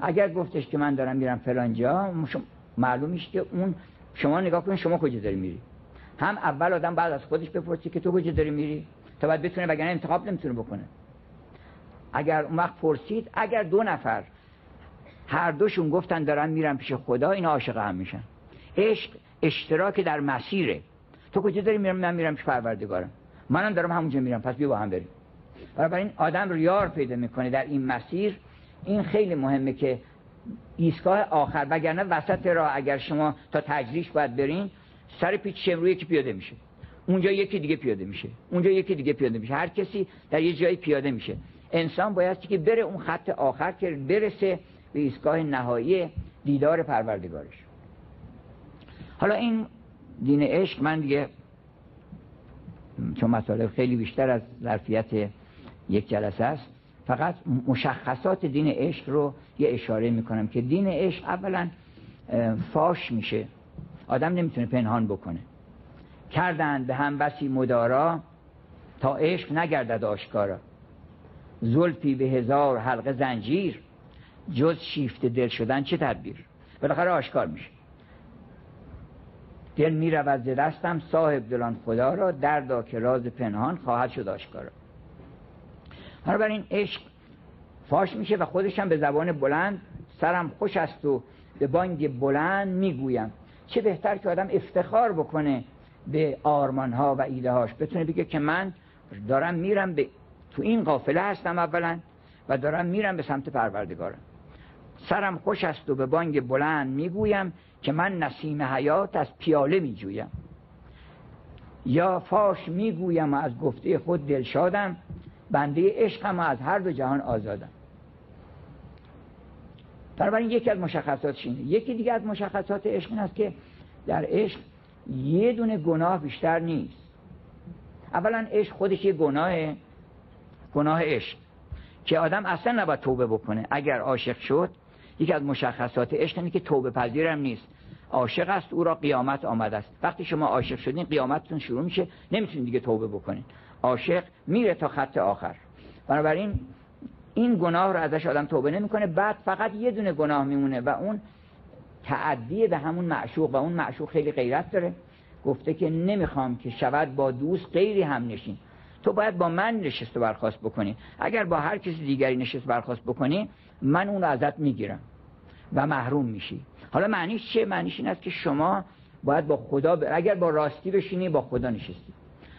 اگر گفتش که من دارم میرم فلان جا معلوم میشه که اون شما نگاه کنید شما کجا داری میری. هم اول آدم بعد از خودش بپرسی که تو کجا داری میری تا بعد بتونه وگرنه انتخاب نمی‌تونه بکنه. اگر اون وقت پرسید اگر دو نفر هر دوشون گفتن دارن میرن پیش خدا این عاشق هم میشن. عشق اشتراک در مسیره. تو کجا داری میرم؟ من میرم پیش پروردگارم. منم دارم همونجا میرم پس بیا با هم بریم. این آدم ریار پیدا می‌کنه در این مسیر. این خیلی مهمه که ایستگاه آخر وگرنه وسط راه اگر شما تا تجریش باید برین سر پیچ روی که پیاده میشه. اونجا یکی دیگه پیاده میشه. اونجا یکی دیگه پیاده میشه. هر کسی در یه جایی پیاده میشه. انسان باید که بره اون خط آخر که برسه به ایستگاه نهایی دیدار پروردگارش. حالا این دین عشق من دیگه چون مطالب خیلی بیشتر از ظرفیت یک جلسه است فقط مشخصات دین عشق رو یه اشاره می‌کنم که دین عشق اولا فاش میشه. آدم نمی‌تونه پنهان بکنه. کردند به هم بسی مدارا تا عشق نگردد آشکارا. زلفی به هزار حلقه زنجیر جز شیفت دل شدن چه تدبیر؟ بالاخره آشکار میشه. دل می‌رود ز دستم صاحب دلان خدا را دردا که راز پنهان خواهد شد آشکارا. این عشق فاش میشه و خودشم به زبان بلند سرم خوش است و به بانگ بلند می‌گویم. چه بهتر که آدم افتخار بکنه به آرمان ها و ایده هاش بتونه بگه که من دارم میرم به تو این قافله هستم اولا و دارم میرم به سمت پروردگارم. سرم خوش است و به بانگ بلند می‌گویم که من نسیم حیات از پیاله میجویم. یا فاش می‌گویم از گفته خود دلشادم بنده عشقم و از هر دو جهان آزادم بنابراین یکی از مشخصاتش اینه. یکی دیگه از مشخصات عشق این است که در عشق یه دونه گناه بیشتر نیست. اولا عشق خودش یه گناه گناه عشق. که آدم اصلا نباید توبه بکنه. اگر عاشق شد یکی از مشخصات عشق اینه که توبه پذیرم نیست. عاشق است او را قیامت آمده است. وقتی شما عاشق شدین قیامتتون شروع میشه. نمی‌تونید دیگه توبه بکنین. عاشق میره تا خط آخر. بنابراین این گناه رو ازش آدم توبه نمی‌کنه. بعد فقط یه دونه گناه میمونه و اون تعدیه به همون معشوق و اون معشوق خیلی غیرت داره. گفته که نمی‌خوام که شود با دوست غیری هم نشین. تو باید با من نشست و برخواست بکنی. اگر با هر کسی دیگری نشست برخواست بکنی من اون رو ازت می‌گیرم و محروم میشی. حالا معنیش چه معنیش این است که شما باید با خدا ب... اگر با راستی بشینی با خدا نشستی.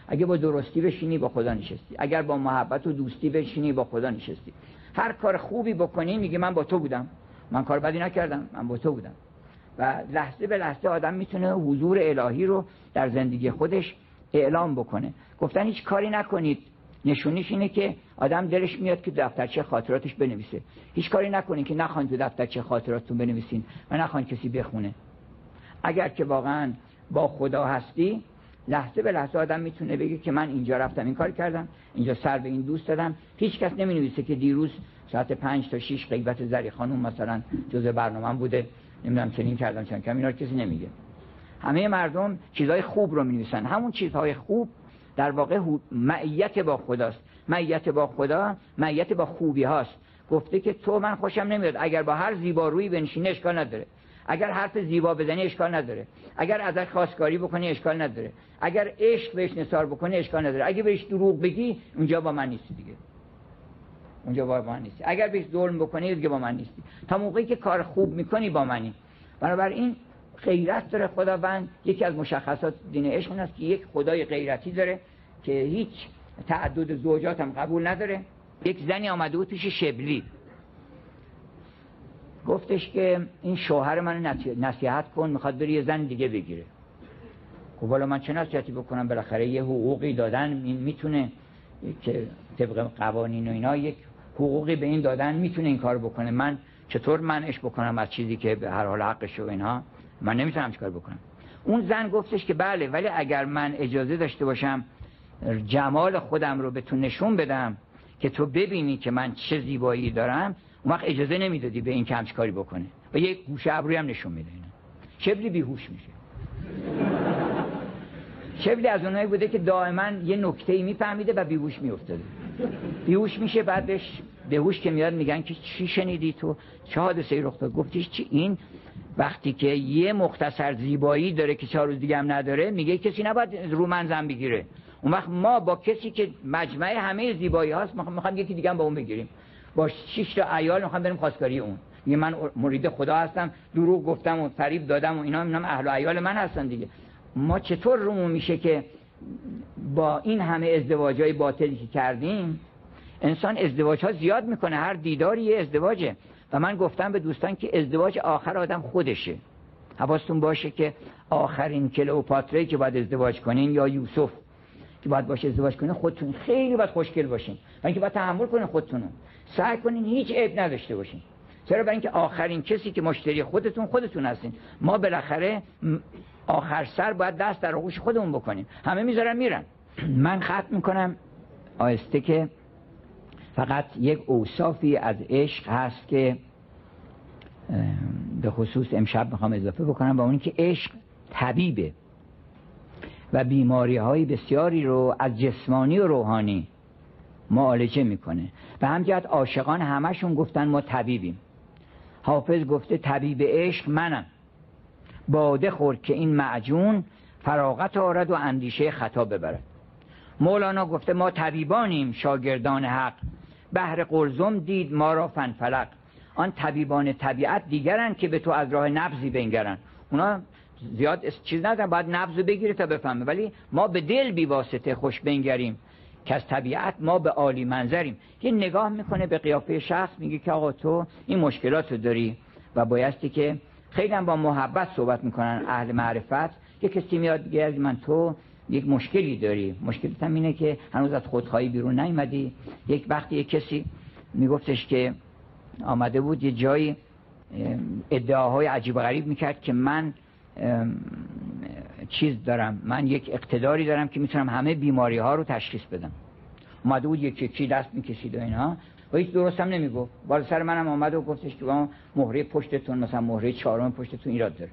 اگر با درستی بشینی با خدا نشستی. اگر با محبت و دوستی بشینی با خدا نشستی. هر کار خوبی بکنی میگه من با تو بودم. من کار بدی نکردم من با تو بودم. و لحظه به لحظه آدم می‌تونه حضور الهی رو در زندگی خودش اعلام بکنه. گفتن هیچ کاری نکنید. نشونیش اینه که آدم دلش میاد که دفترچه خاطراتش بنویسه. هیچ کاری نکنید که نخواین تو دفترچه خاطراتتون بنویسین و نخواین کسی بخونه. اگر که واقعا با خدا هستی لحظه به لحظه آدم می‌تونه بگه که من اینجا رفتم این کار کردم اینجا سر به این دوست دادم. هیچ کس نمی که دیروز ساعت پنج تا 6 غیبت زری خانوم مثلا جزء برنامه بوده. نمی‌دونم چنین کردم چنین کردم. اینا کسی نمیگه. همه مردم چیزهای خوب رو می نویسن همون چیزهای خوب در واقع معیت با خداست. معیت با خدا معیت با خوبی هاست. گفته که تو من خوشم نمیاد. اگر با هر زیبا روی بنشینی اشکال نداره. اگر حرف زیبا بزنی اشکال نداره. اگر ازش خواستگاری بکنی اشکال نداره. اگر عشق بهش نثار بکنی اشکال نداره. اگه بهش دروغ بگی اونجا با من نیستی دیگه. اونجا با من نیستی. اگر بهش ظلم بکنی دیگه با من نیستی. تا موقعی که کار خوب می‌کنی با منی. بنابراین غیرت داره خداوند. یکی از مشخصات دین عشق است که یک خدای غیرتی داره که هیچ تعدد زوجات هم قبول نداره. یک زنی آمده بود پیش شبلی. گفتش که این شوهر من نصیحت کن می‌خواد بری یه زن دیگه بگیره. خب والا من چه نصیحتی بکنم؟ بالاخره یه حقوقی دادن می‌تونه که طبق قوانین و اینا یک حقوقی به این دادن می‌تونه این کار بکنه. من چطور منعش بکنم از چیزی که به هر حال حقش و اینها؟ من نمی‌تونم چیکار بکنم. اون زن گفتش که بله ولی اگر من اجازه داشته باشم جمال خودم رو به تو نشون بدم که تو ببینی که من چه زیبایی دارم اون وقت اجازه نمی‌دادی به این کم کاری بکنه. و یک گوشه ابروی هم نشون میده شبلی بیهوش میشه. شبلی از اونایی بوده که دائما یه نکته ای میفهمیده و بیهوش میافتاده. بیهوش میشه بعدش بهوش که میاد میگن که چی شنیدی تو؟ چه حادثه رخ داد؟ گفتیش چی؟ این وقتی که یه مختصر زیبایی داره که چهار روز دیگه هم نداره میگه کسی نباید رو من زن بگیره. اون وقت ما با کسی که مجمع همه زیبایی هاست می‌خوام یکی دیگه هم با اون بگیریم. با شش تا عیال می‌خوام بریم خواستگاری اون. میگه من مرید خدا هستم دروغ گفتم و فریب دادم و اینا اینا اهل و عیال من هستن دیگه. ما چطور رومون میشه که با این همه ازدواج های باطلی که کردیم انسان ازدواج ها زیاد می‌کنه هر دیداری یه ازدواجه. و من گفتم به دوستان که ازدواج آخر آدم خودشه. حواستون باشه که آخرین کلئوپاترایی که باید ازدواج کنین یا یوسف که باید باشه ازدواج کنین خودتون خیلی باید خوشگل باشین. و اینکه باید تحمل کنین خودتونو. سعی کنین هیچ عیب نداشته باشین. چرا؟ برای اینکه آخرین کسی که مشتری خودتون خودتون هستین. ما بالاخره آخر سر باید دست در آغوش خودمون بکنیم. همه می‌ذارن میرن. من ختم می‌کنم. آسته که فقط یک اوصافی از عشق هست که به خصوص امشب می‌خوام اضافه بکنم با اون که عشق طبیبه و بیماری های بسیاری رو از جسمانی و روحانی معالجه می‌کنه. و همجهت عاشقان همشون گفتن ما طبیبیم. حافظ گفته طبیب عشق منم. باده خورد که این معجون فراغت آرد و اندیشه خطا ببرد. مولانا گفته ما طبیبانیم شاگردان حق. بهر قرزم دید ما را فنفلق آن طبیبان طبیعت دیگرن که به تو از راه نبزی بنگرن. اونا زیاد چیز ندارن باید نبز بگیره تا بفهمه. ولی ما به دل بی واسطه خوش بنگریم. که از طبیعت ما به عالی منظریم. یه نگاه می‌کنه به قیافه شخص میگه که آقا تو این مشکلات رو داری. و بایستی که خیلی هم با محبت صحبت می‌کنن اهل معرفت. یه کسی میاد بگه من تو یک مشکلی داری. مشکلت هم اینه که هنوز از خودخواهی بیرون نیومدی. یک وقتی یک کسی میگفتش که آمده بود یه جایی ادعاهای عجیب غریب می‌کرد که من چیز دارم. من یک اقتداری دارم که می‌تونم همه بیماری ها رو تشخیص بدم. اومده بود یک چی دست می‌کشید و اینها. و هیچ درست هم نمی‌گفت. بالا سر منم آمد و گفتش که مهره پشتتون مثلا مهره چهارم پشتتون ایراد داره.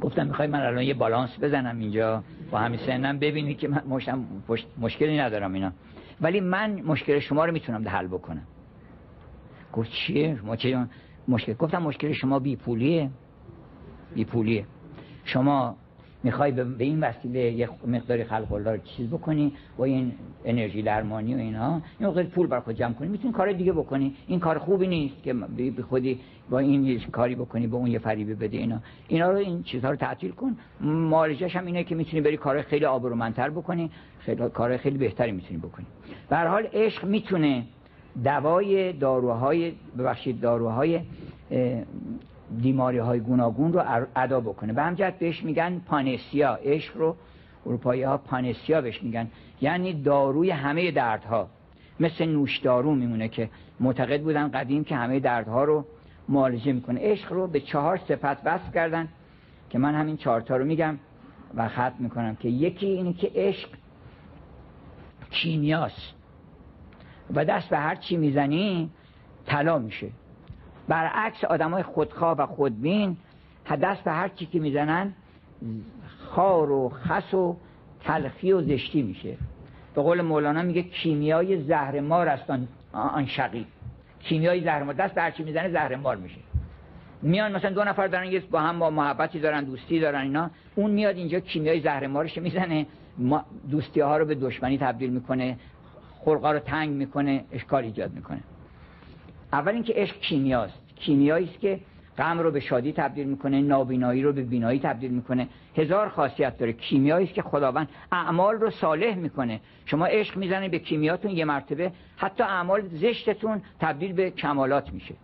گفتم می‌خوای من الان یه بالانس بزنم اینجا با همین سنم ببینی که من مشکلی ندارم اینا. ولی من مشکل شما رو می‌تونم حل بکنم. گفت چیه؟ ما چه مشکل گفتم مشکل شما بی پولیه بی پولیه شما می‌خوای به این وسیله یه مقداری خلق الله چیز بکنی و این انرژی درمانی و اینا این مقدار پول بر خود جمع کنی می‌تونی کار دیگه بکنی. این کار خوبی نیست که به خودی با این یه کاری بکنی به اون یه فریبه بده اینا. اینا رو این چیزها رو تعطیل کن. معالجش هم اینه که می‌تونی بری کار خیلی آبرومندتر بکنی خیلی کار خیلی بهتری می‌تونی بکنی. به هر حال عشق می‌تونه دوای داروهای ببخشید داروهای دیماری های گوناگون رو ادا بکنه. به همجد بهش میگن پانسیا. عشق رو اروپایی ها پانسیا بهش میگن. یعنی داروی همه دردها. مثل نوشدارو میمونه که معتقد بودن قدیم که همه دردها رو معالجه می‌کنه. عشق رو به چهار صفت وصف کردن که من همین چهارتا رو میگم و ختم می‌کنم که یکی اینه که عشق کیمیاست. و دست به هر چی می‌زنی طلا میشه. برعکس آدم های خودخواه و خودبین دست به هر چی که می‌زنن خار و خس و تلخی و زشتی میشه. به قول مولانا میگه کیمیای زهر مار است آن شقی. کیمیای زهر مار دست به هر چی می‌زنه زهر مار میشه. میان مثلا دو نفر دارن یه با هم با محبتی دارن دوستی دارن اینا. اون میاد اینجا کیمیای زهر مارش می‌زنه. دوستی ها رو به دشمنی تبدیل می‌کنه. خلقا رو تنگ می‌کنه. اشکال ایجاد می‌کنه. اول اینکه عشق کیمیاست. کیمیایی است که غم رو به شادی تبدیل می‌کنه نابینایی رو به بینایی تبدیل می‌کنه. هزار خاصیت داره. کیمیایی است که خداوند اعمال رو صالح می‌کنه. شما عشق می‌زنید به کیمیاتون یه مرتبه حتی اعمال زشتتون تبدیل به کمالات میشه.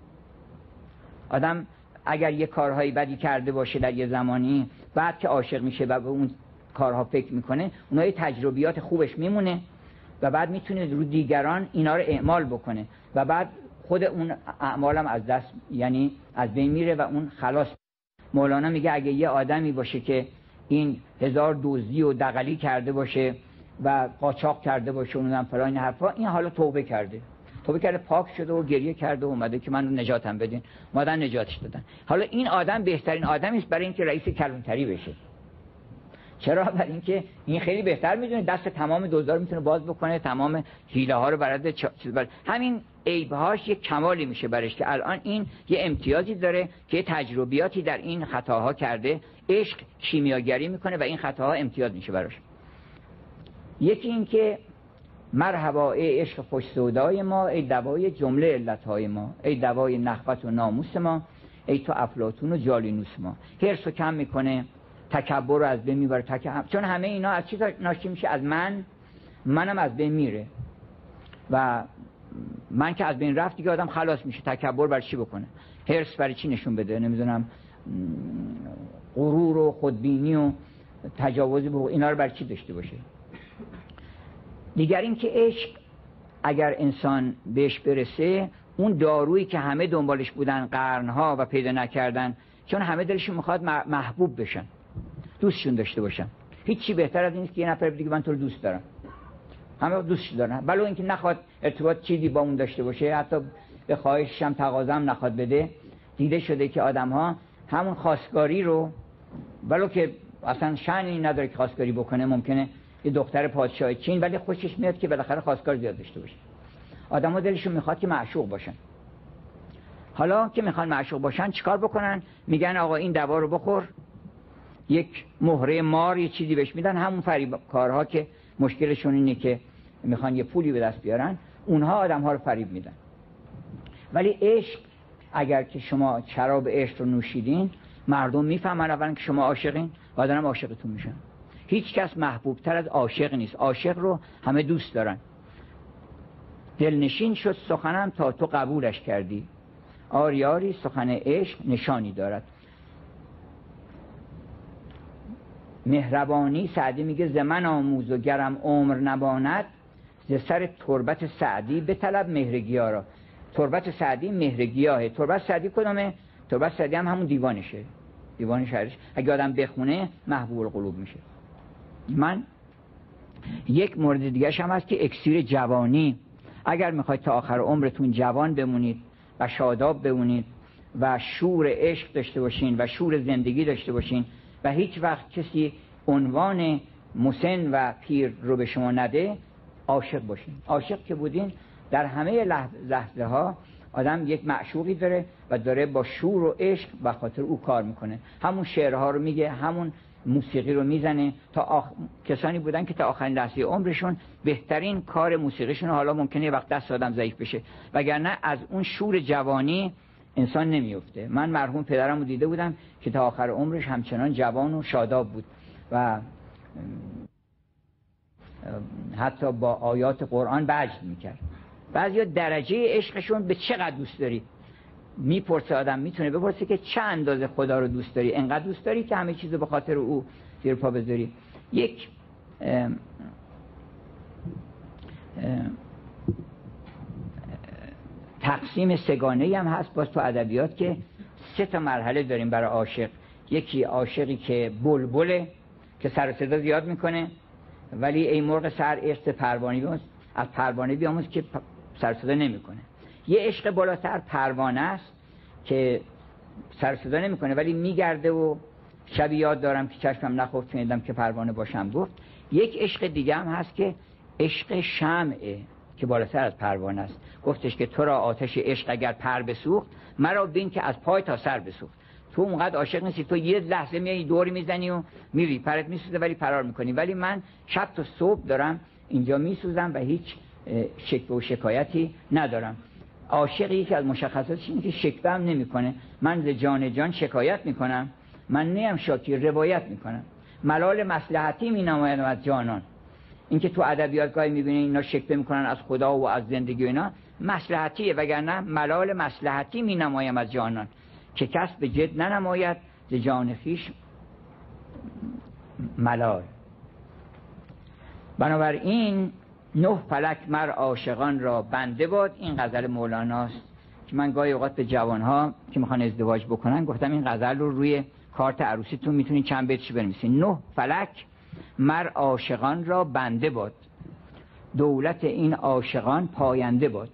آدم اگر یه کارهایی بدی کرده باشه در یه زمانی بعد که عاشق میشه و به اون کارها فکر می‌کنه اونها تجربیات خوبش میمونه و بعد می‌تونه رو دیگران اینا رو اعمال بکنه. و بعد خود اون اعمالم از دست یعنی از بین میره و اون خلاص. مولانا میگه اگه یه آدمی باشه که این هزار دوزی و دقلی کرده باشه و قاچاق کرده باشه اونم فلان حرفا این حالا توبه کرده. توبه کرده پاک شده و گریه کرده و اومده که من نجاتم بدین. مادن نجاتش دادن. حالا این آدم بهترین آدمی است برای اینکه رئیس کلانتری بشه. چرا؟ برای اینکه این خیلی بهتر می‌دونه. دست تمام دوزار می‌تونه باز بکنه تمام حیله ها رو برد چیز بر... همین عیبهاش یک کمالی میشه برش که الان این یه امتیازی داره که تجربیاتی در این خطاها کرده. عشق کیمیاگری می‌کنه و این خطاها امتیاز میشه براش. یکی اینکه مرحبا ای عشق خوش سودای ما ای دوای جمله علتهای ما ای دوای نخوت و ناموس ما ای تو افلاتون و جالینوس ما. هرس کم می‌کنه تکبر رو از بین می‌بره. تکبر چون همه اینا از چی ناشی میشه؟ از من. منم از بین میره. و من که از بین رفت دیگه آدم خلاص میشه. تکبر برای چی بکنه؟ هرس برای چی نشون بده؟ نمی‌دونم. غرور و خودبینی و تجاوز به اینا رو برای چی داشته باشه؟ دیگر اینکه عشق اگر انسان بهش برسه اون دارویی که همه دنبالش بودن قرنها و پیدا نکردن چون همه دلشون می‌خواد محبوب بشن. دوستشون داشته باشن هیچی بهتر از این که یه نفر دیگه من تو رو دوست دارم. همه دوستش دارن. بلو اینکه نخواد ارتباط چیزی با اون داشته باشه حتی به خواهشش هم تقاضا نخواد بده دیده شده که آدم ها همون خواستگاری رو بلو که اصلا شأنی نداره که خواستگاری بکنه ممکنه یه دختر پادشاه چین ولی خوشش میاد که بالاخره خواستگار زیاد داشته باشه. آدم‌ها دلشون می‌خواد که معشوق باشن. حالا که می‌خوان معشوق باشن چیکار بکنن؟ میگن آقا این دوا رو بخور. یک مهره مار یه چیزی بهش میدن. همون فریب کارها که مشکلشون اینه که می‌خوان یه پولی به دست بیارن اونها آدم ها رو فریب میدن. ولی عشق اگر که شما شراب عشق رو نوشیدین مردم می‌فهمن اول که شما عاشقین و هم عاشقتون میشن. هیچ کس محبوب تر از عاشق نیست. عاشق رو همه دوست دارن. دلنشین شد سخنم تا تو قبولش کردی. آریاری سخن عشق نشانی دارد. مهربانی سعدی میگه زمن آموز و گرم عمر نباند ز سر تربت سعدی به طلب مهرگیا را. تربت سعدی مهرگیاهه. تربت سعدی کدامه؟ تربت سعدی هم همون دیوانشه. دیوان شهرش. اگه آدم بخونه محبوب القلوب میشه. من یک مورد دیگه هم هست که اکسیر جوانی. اگر می‌خواید تا آخر عمرتون جوان بمونید و شاداب بمونید و شور عشق داشته باشین و شور زندگی داشته باشین و هیچ وقت کسی عنوان مسن و پیر رو به شما نده عاشق باشین. عاشق که بودین در همه لحظه ها آدم یک معشوقی داره و داره با شور و عشق و خاطر او کار می‌کنه. همون شعرها رو میگه همون موسیقی رو می‌زنه تا آخ... کسانی بودن که تا آخرین لحظه عمرشون بهترین کار موسیقیشون حالا ممکنه وقت دست آدم ضعیف بشه. وگرنه از اون شور جوانی انسان نمیفته. من مرحوم پدرم رو دیده بودم که تا آخر عمرش همچنان جوان و شاداب بود و حتی با آیات قرآن بجد می‌کرد. بعضی درجه عشقشون به چقدر دوست داری؟ می‌پرسه آدم می‌تونه بپرسه که چه اندازه خدا رو دوست داری؟ انقدر دوست داری که همه چیز به خاطر او زیر پا بذاری؟ یک تقسیم سگانه هم هست. باز تو ادبیات که سه تا مرحله داریم برای عاشق. یکی عاشقی که بلبله که سر صدا زیاد می‌کنه ولی ای مرغ سر عشق پروانه بیاموز از پروانه بیاموز که سر صدا نمی‌کنه. یه عشق بالاتر پروانه است که سر صدا نمی‌کنه ولی میگرده و شبی یاد دارم که چشمم نخفت شنیدم که پروانه باشم گفت. یک عشق دیگه هم هست که عشق شمعه. که بالاتر از پروانه است. گفتش که تو را آتش عشق اگر پر بسوخت مرا بین که از پای تا سر بسوخت. تو اونقدر عاشق نیستی تو یه لحظه میای دوری می‌زنی و میری. پرت میسوزه ولی فرار می‌کنی. ولی من شب تا صبح دارم اینجا میسوزم و هیچ شکوه و شکایتی ندارم. عاشقی که از مشخصاتش اینه که شکوه هم نمی‌کنه. من ز جان جان شکایت می‌کنم. من نیم شاکی روایت می‌کنم. ملال مسلحتی می نماید از جانان. اینکه تو ادبیات گاهی می‌بینه اینا شکوه می‌کنن از خدا و از زندگی و اینا مسلحتیه. وگرنه ملال مسلحتی می نمایم از جانان. که کس به جد ننماید ز جان خیش ملال. بنابراین نه فلک مر عاشقان را بنده باد. این غزل مولاناست که من گاهی اوقات به جوانها که می‌خوان ازدواج بکنن گفتم این غزل رو روی کارت عروسیتون می‌تونین چند بیتش بنویسین. نه فلک مر عاشقان را بنده باد. دولت این عاشقان پاینده باد.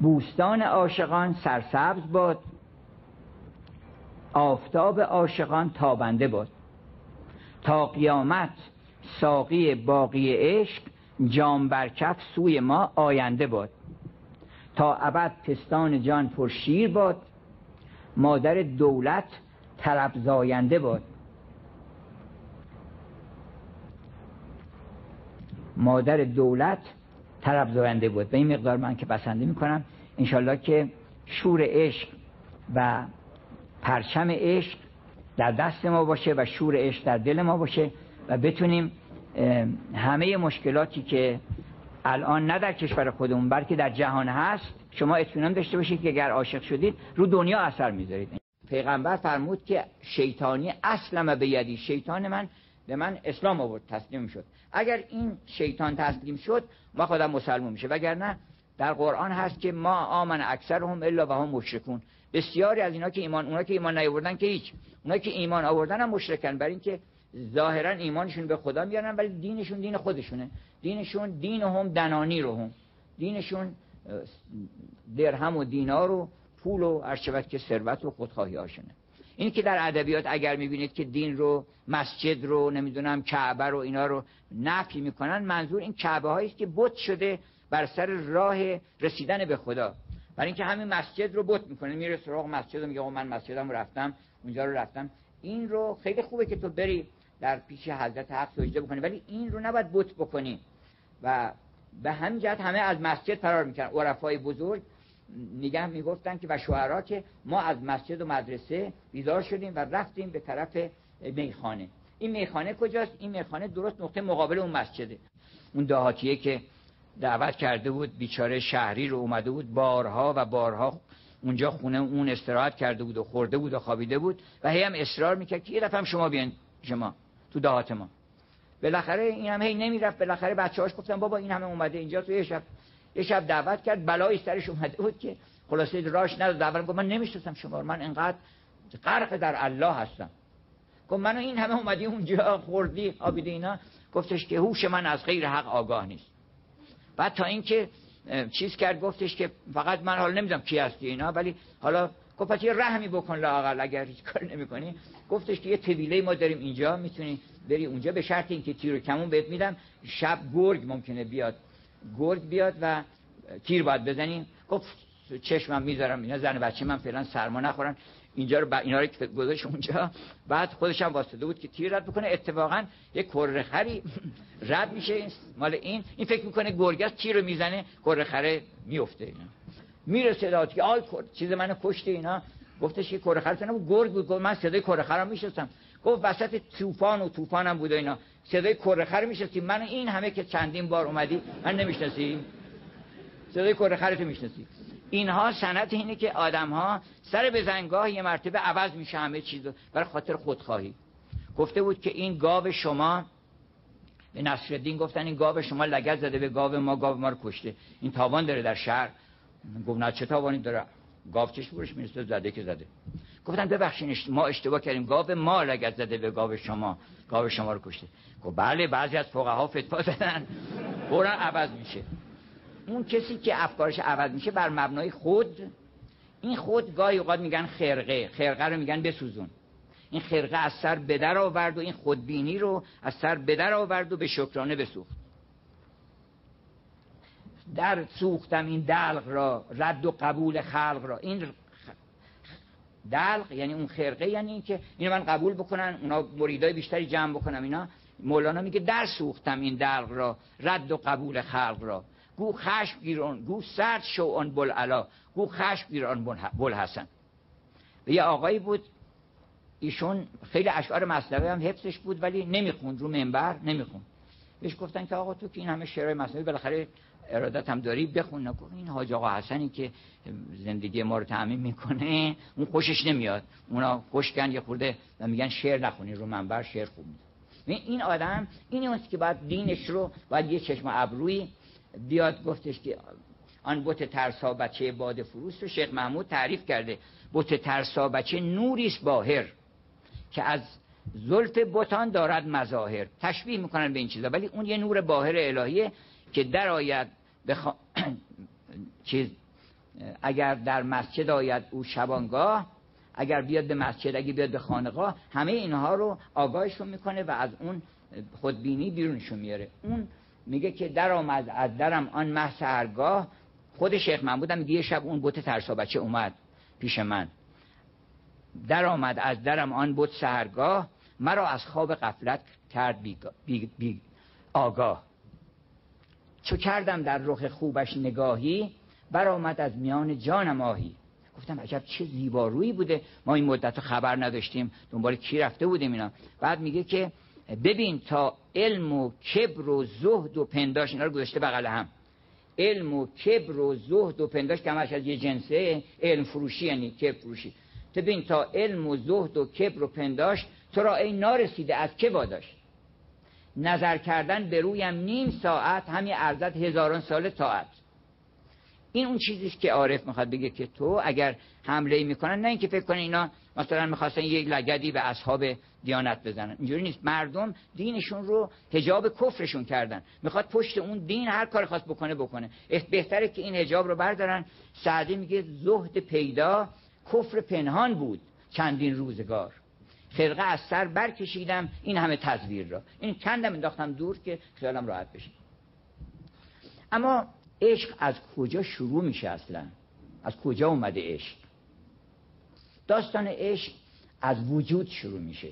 بوستان عاشقان سرسبز باد. آفتاب عاشقان تابنده باد. تا قیامت ساقی باقی عشق جام برکف سوی ما آینده باد. تا ابد پستان جان پر شیر باد. مادر دولت طرب زاینده باد. مادر دولت طرب زاینده بود. به این مقدار من که بسنده می‌کنم انشالله که شور عشق و پرچم عشق در دست ما باشه و شور عشق در دل ما باشه و بتونیم همه مشکلاتی که الان نه در کشور خودمون بلکه در جهان هست شما اطمینان داشته باشید که اگر عاشق شدید رو دنیا اثر می‌ذارید. پیغمبر فرمود که شیطانی اصلا به یدی. شیطان من به من اسلام آورد تسلیم شد. اگر این شیطان تسلیم شد ما خودم مسلمون میشه. وگرنه در قرآن هست که ما آمن اکثر هم الا و هم مشرکون. بسیاری از اینا که ایمان اونا که ایمان نیاوردن که هیچ. اونا که ایمان آوردن هم مشرکن. برای اینکه ظاهرا ایمانشون به خدا میارن ولی دینشون دین خودشونه. دینشون دین هم دنانی رو هم. دینشون درهم و دینار و پول و ارشبت که ثروت و خودخواهی هاشونه. این که در ادبیات اگر می‌بینید که دین رو مسجد رو نمی‌دونم کعبه رو اینا رو نفی می‌کنن منظور این کعبه هایی که بت شده بر سر راه رسیدن به خدا. برای اینکه همین مسجد رو بت می‌کنه. میره سراغ مسجد و میگه من مسجدم رفتم اونجا رو رفتم. این رو خیلی خوبه که تو بری در پیش حضرت حق سجده بکنی. ولی این رو نباید بت بکنی. و به همین جهت همه از مسجد فرار می‌کنن. عرفای بزرگ میگن می‌گفتن که و شوهرها که ما از مسجد و مدرسه بیدار شدیم و رفتیم به طرف میخانه. این میخانه کجاست؟ این میخانه درست نقطه مقابل اون مسجده. اون دهاتیه که دعوت کرده بود بیچاره شهری رو اومده بود بارها و بارها اونجا خونه اون استراحت کرده بود و خورده بود و خوابیده بود و هی هم اصرار می‌کرد که یه دفعه شما بیان شما تو دهات ما. بالاخره این هم هی نمی‌رفت. بالاخره بچه‌هاش گفتن بابا این همه اومده اینجا تو یه شب. یه شب دعوت کرد بلایی سرش اومده بود که خلاصه راش نداد. دعوت گفت من نمی‌شناسم شما من انقدر غرق در الله هستم. گفت من این همه اومدی اونجا خوردی آبیده اینا؟ گفتش که هوش من از غیر حق آگاه نیست. بعد تا اینکه چیز کرد گفتش که فقط من حالا نمی‌دونم کی هستی اینا ولی حالا گفت یه رحمی بکن لاقل اگر هیچ کار نمی‌کنی. گفتش که یه طویله ما داریم اینجا می‌تونی بری اونجا. به شرط اینکه تیر و کمون بهت میدم. شب گرگ ممکنه بیاد. گرگ بیاد و تیر باید بزنیم گفت چشمم می‌ذارم اینا زن بچه من فعلا سرما نخورن. اینجا رو با اینا رو گذاشت اونجا. بعد خودش هم واسطه بود که تیر رد بکنه. اتفاقا یک کره خری رد میشه. مال این. این فکر می‌کنه گرگس تیر رو می‌زنه کره خره میفته اینا. میره صدات که آی چیز منو کشته اینا. گفتش که کره خر بود گرگ بود. من صدای کره خرم میشستم گفت وسط طوفان و طوفانم بود اینا. صدای کره خر میشستی من این همه که چندین بار اومدی من نمی‌شناسی. صدای کره خرت می‌شناسی. اینها سنت اینه که آدم ها سر به زنگاه یه مرتبه عوض میشه همه چیز برای خاطر خودخواهی. گفته بود که این گاو شما به نصرالدین گفتن این گاو شما لگت زده به گاو ما گاو ما رو کشته. این تاوان داره در شهر. گفت نه چه تاوانی داره؟ گاو چش برش می‌رسه زده که زده. گفتن ببخشین ما اشتباه کردیم. گاو ما لگت زده به گاو شما گاو شما رو کشته. گفت بله بعضی از فقها فتوا زدن. قرآن عوض میشه. اون کسی که افکارش عوض میشه بر مبنای خود این خود گاهی اوقات میگن خرقه خرقه رو میگن بسوزون. این خرقه از سر بدر آورد و این خودبینی رو از سر بدر آورد و به شکرانه بسوخت. در سوختم این دلق را رد و قبول خلق را. این دلق یعنی اون خرقه یعنی که اینو من قبول بکنن اونا مریدای بیشتری جمع بکنم اینا. مولانا میگه در سوختم این دلق را رد و قبول خلق را. گو خشم گیران گو سرد شو آن بلعلا گو خشم گیران بل حسن و یه آقایی بود ایشون خیلی اشعار مصنوی هم حفظش بود ولی نمی‌خوند رو منبر نمی‌خوند. بهش گفتن که آقا تو که این همه شعرهای مصنوی بالاخره ارادت هم داری بخون نکن. این حاج آقا حسنی که زندگی ما رو تعمین می‌کنه اون خوشش نمیاد. اونا خوشکن یه خورده و میگن شعر نخونی رو منبر شعر خوب این آدم این است که باید دینش رو باید یه چشم ابروی بیاد گفتش که آن بت ترسا بچه باد فروس رو شیخ محمود تعریف کرده. بت ترسا بچه نوریست باهر که از زلف بتان دارد مظاهر. تشبیه می‌کنن به این چیزا. ولی اون یه نور باهر الهیه که در آید بخ... چیز اگر در مسجد آید او شبانگاه اگر بیاد به مسجد اگه بیاد به خانقاه همه اینها رو آگاهشون می‌کنه و از اون خودبینی بیرونشون میاره اون میگه که در آمد از درم آن مه سهرگاه. خود شیخ من بودم یه شب اون بوت ترسا بچه اومد پیش من. در آمد از درم آن بوت سهرگاه. مرا از خواب قفلت کرد بی, بی, بی آگاه. چو کردم در رخ خوبش نگاهی برآمد از میان جانم آهی. گفتم عجب چه زیبارویی بوده. ما این مدت خبر نداشتیم. دنبال کی رفته بودیم اینا؟ بعد میگه که ببین تا علم و کبر و زهد و پنداش اینا رو گذاشته بغل هم. علم و کبر و زهد و پنداش که همش از یه جنسه علم فروشی یعنی کبر فروشی. ببین تا علم و زهد و کبر و پنداش تو را این نارسیده از که واداشت نظر کردن به رویم نیم ساعت همین ارزد هزاران سال تاعت این اون چیزیست که عارف می‌خواد بگه که تو اگر حمله می‌کنن نه اینکه فکر کنن اینا مثلا می‌خواستن یک لگدی به اصحاب دیانت بزنن. اینجوری نیست. مردم دینشون رو هجاب کفرشون کردن. می‌خواد پشت اون دین هر کار خواست بکنه بکنه. بهتره که این هجاب رو بردارن. سعدی میگه زهد پیدا کفر پنهان بود چندین روزگار. خرقه از سر برکشیدم. این همه تزویر را. این کندم انداختم دور که خیالم راحت بشه. اما عشق از کجا شروع میشه اصلا؟ از کجا اومده عشق؟ داستان عشق از وجود شروع میشه.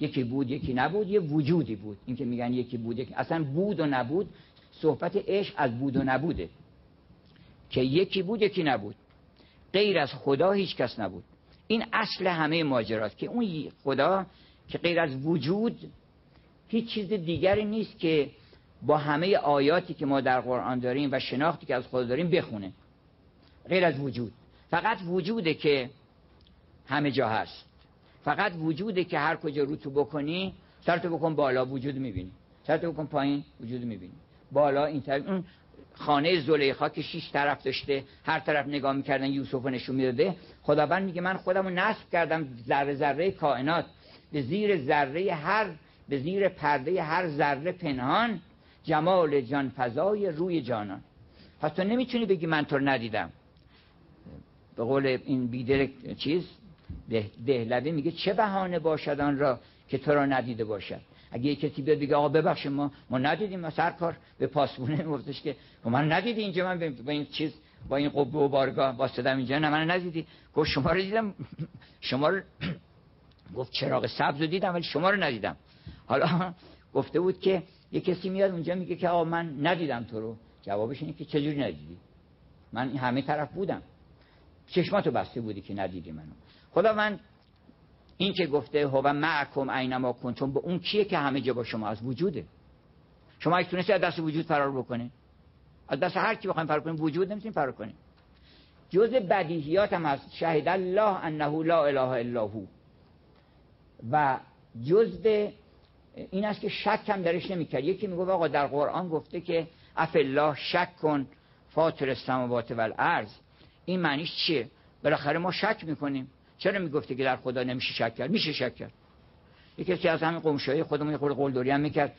یکی بود یکی نبود یه وجودی بود. این که میگن یکی بود یکی اصلا بود و نبود صحبت عشق از بود و نبوده. که یکی بود یکی نبود. غیر از خدا هیچ کس نبود. این اصل همه ماجراست که اون خدا که غیر از وجود هیچ چیز دیگری نیست که با همه آیاتی که ما در قرآن داریم و شناختی که از خدا داریم بخونه. غیر از وجود. فقط وجوده که همه جا هست. فقط وجوده که هر کجا رو تو بکنی سرتو بکن بالا وجود می‌بینی. سرتو بکن پایین وجود می‌بینی. بالا این طرف خانه زلیخا که شیش طرف داشته هر طرف نگاه می‌کردن یوسف رو نشون می‌داده. خداوند میگه من خودم رو نصب کردم ذره ذره کائنات. به زیر ذره هر به زیر پرده هر ذره پنهان. جمال جان فضای روی جانان. پس تو نمی‌تونی بگی من تو ندیدم. به قول این بیدر چیز دهلوی میگه چه بهانه باشد آن را که تو را ندیده باشد. اگه کسی بیاد بگه آقا ببخش ما ما ندیدیم ما سرکار به پاسبونه میگفتش که من ندیدی اینجا من با این چیز با این قبه و بارگاه واسدم اینجا نه من ندیدی. گفت شما رو دیدم. شما رو گفت چراغ سبز رو دیدم ولی شما رو ندیدم. حالا گفته بود که یه کسی میاد اونجا میگه که آقا من ندیدم تو رو. جوابش اینه که چجوری ندیدی؟ من همه طرف بودم. چشماتو بسته بودی که ندیدی منو. خدا من این که گفته هو معکم اینما کنتم به اون کیه که همه جا با شما از وجوده. شما اگه تونستی از دست وجود فرار بکنه از دست هر کی بخوایم فرار کنیم وجود نمی‌تونیم فرار کنیم. جز بدیهیات هم هست. شهید الله انه لا اله الا هو. و جز این است که شک هم درش نمی‌کرد. یکی میگه آقا در قرآن گفته که اف الله شک کن فاطر السماوات و الارض این معنیش چیه؟ بالاخره ما شک می‌کنیم. چرا می‌گفته که در خدا نمیشه شک کرد؟ میشه شک کرد. یکی از همین قمشایی خودمون یه خورده قلدری هم می‌کرد.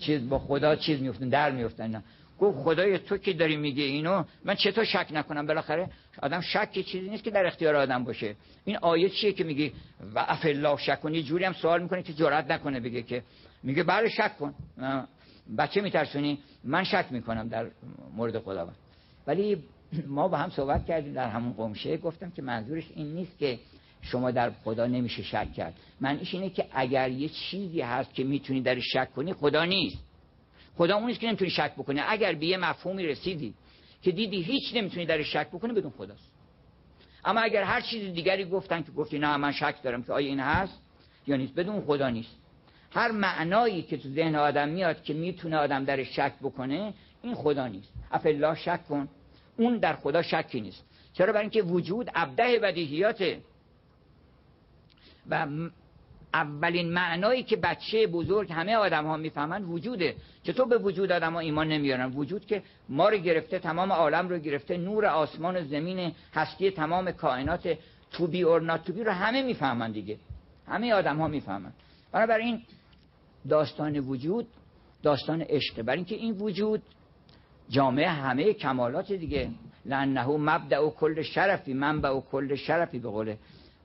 چیز با خدا چیز میفتن در میفتن گفت خدای تو که داری میگه اینو من چطور شک نکنم؟ بالاخره آدم شک چیزی نیست که در اختیار آدم باشه. این آیه چیه که میگه؟ و اف الله شک کنی جوری هم سوال می‌کنه که جرئت نکنه بگه که. میگه بله شک کن. بچه میترسونی؟ من شک می‌کنم در مورد خداوند. ولی ما با هم صحبت کردیم در همون قمشه گفتم که منظورش این نیست که شما در خدا نمیشه شک کرد. معنیش اینه که اگر یه چیزی هست که می‌تونی در شک کنی خدا نیست. خدا اون که نمی‌تونی شک بکنی اگر به یه مفهومی رسیدی که دیدی هیچ نمی‌تونی در شک بکنی بدون خداست. اما اگر هر چیز دیگری گفتن که گفتی نه من شک دارم که آیا این هست یا نیست بدون خدا نیست. هر معنایی که تو ذهن آدم میاد که می‌تونه آدم در شک بکنه این خدا نیست. افلا شک کن. اون در خدا شکی نیست. چرا؟ برای اینکه وجود ابده بدیهیاته. و اولین معنایی که بچه بزرگ همه آدم ها می‌فهمن وجوده. چطور به وجود آدم ها ایمان نمیارن؟ وجود که ما رو گرفته تمام عالم رو گرفته نور آسمان و زمین هستی تمام کائنات توبی اور نات توبی رو همه می‌فهمن دیگه. همه آدم ها می‌فهمن. بنابراین داستان وجود داستان عشقه برای اینکه این وجود جامعه همه کمالات دیگه. لانه مبدع و کل شرفی منبع و کل شرفی به قول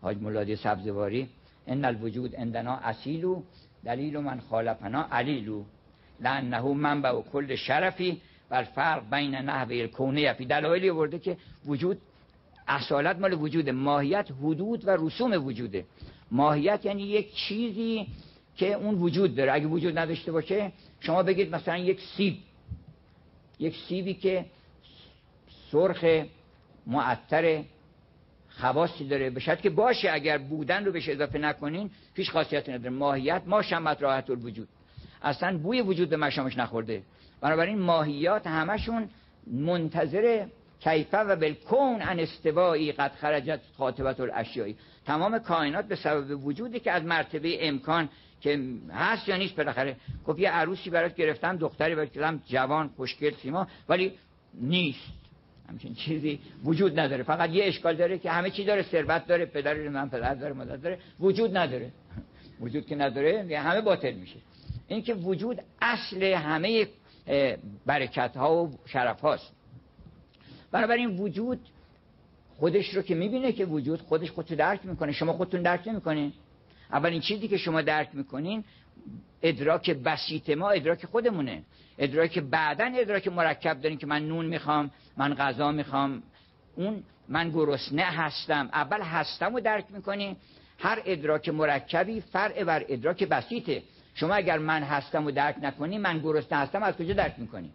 حاج مولادی سبزواری. ان الوجود عندنا اصیلو دلیل من خالفنا علیلو. لانه منبع و کل شرفی و فرق بین نحوه الکونه فی دلایلی ورده که وجود اصالت مال وجود ماهیت حدود و رسوم وجوده. ماهیت یعنی یک چیزی که اون وجود داره. اگه وجود نداشته باشه شما بگید مثلا یک سیب. یک سیبی که سرخ معطر خواصی داره. به که باشه اگر بودن رو بهش اضافه نکنین هیچ خاصیتی نداره. ماهیت ما شمت راحت الوجود. اصلا بوی وجود به مشامش نخورده. بنابراین ماهیات همشون منتظر کیفه و بالکون ان استوایی قد خرجت خاطبت الاشیایی تمام کائنات به سبب وجودی که از مرتبه امکان که هست یا نیست بالاخره. خب یه عروسی برات گرفتم دختری برات گرفتم جوان خوشگل سیما ولی نیست. همچین چیزی وجود نداره. فقط یه اشکال داره که همه چی داره ثروت داره پدر من پدر داره مادر داره. وجود نداره. وجود که نداره همه باطل میشه. این که وجود اصل همه برکت ها و شرف هاست بنابراین وجود خودش رو که می‌بینه که وجود خودش خودتو درک می‌کنه. شما خودتون درک نمی‌کنین. اولین چیزی که شما درک می‌کنین ادراک بسیط ما ادراک خودمونه. ادراک بعدا ادراک مرکب داریم که من نون می‌خوام من غذا می‌خوام. اون من گرسنه هستم. اول هستم رو درک می‌کنی. هر ادراک مرکبی فرع بر ادراک بسیطه. شما اگر من هستم و درک نکنی من گرسنه هستم از کجا درک می‌کنی؟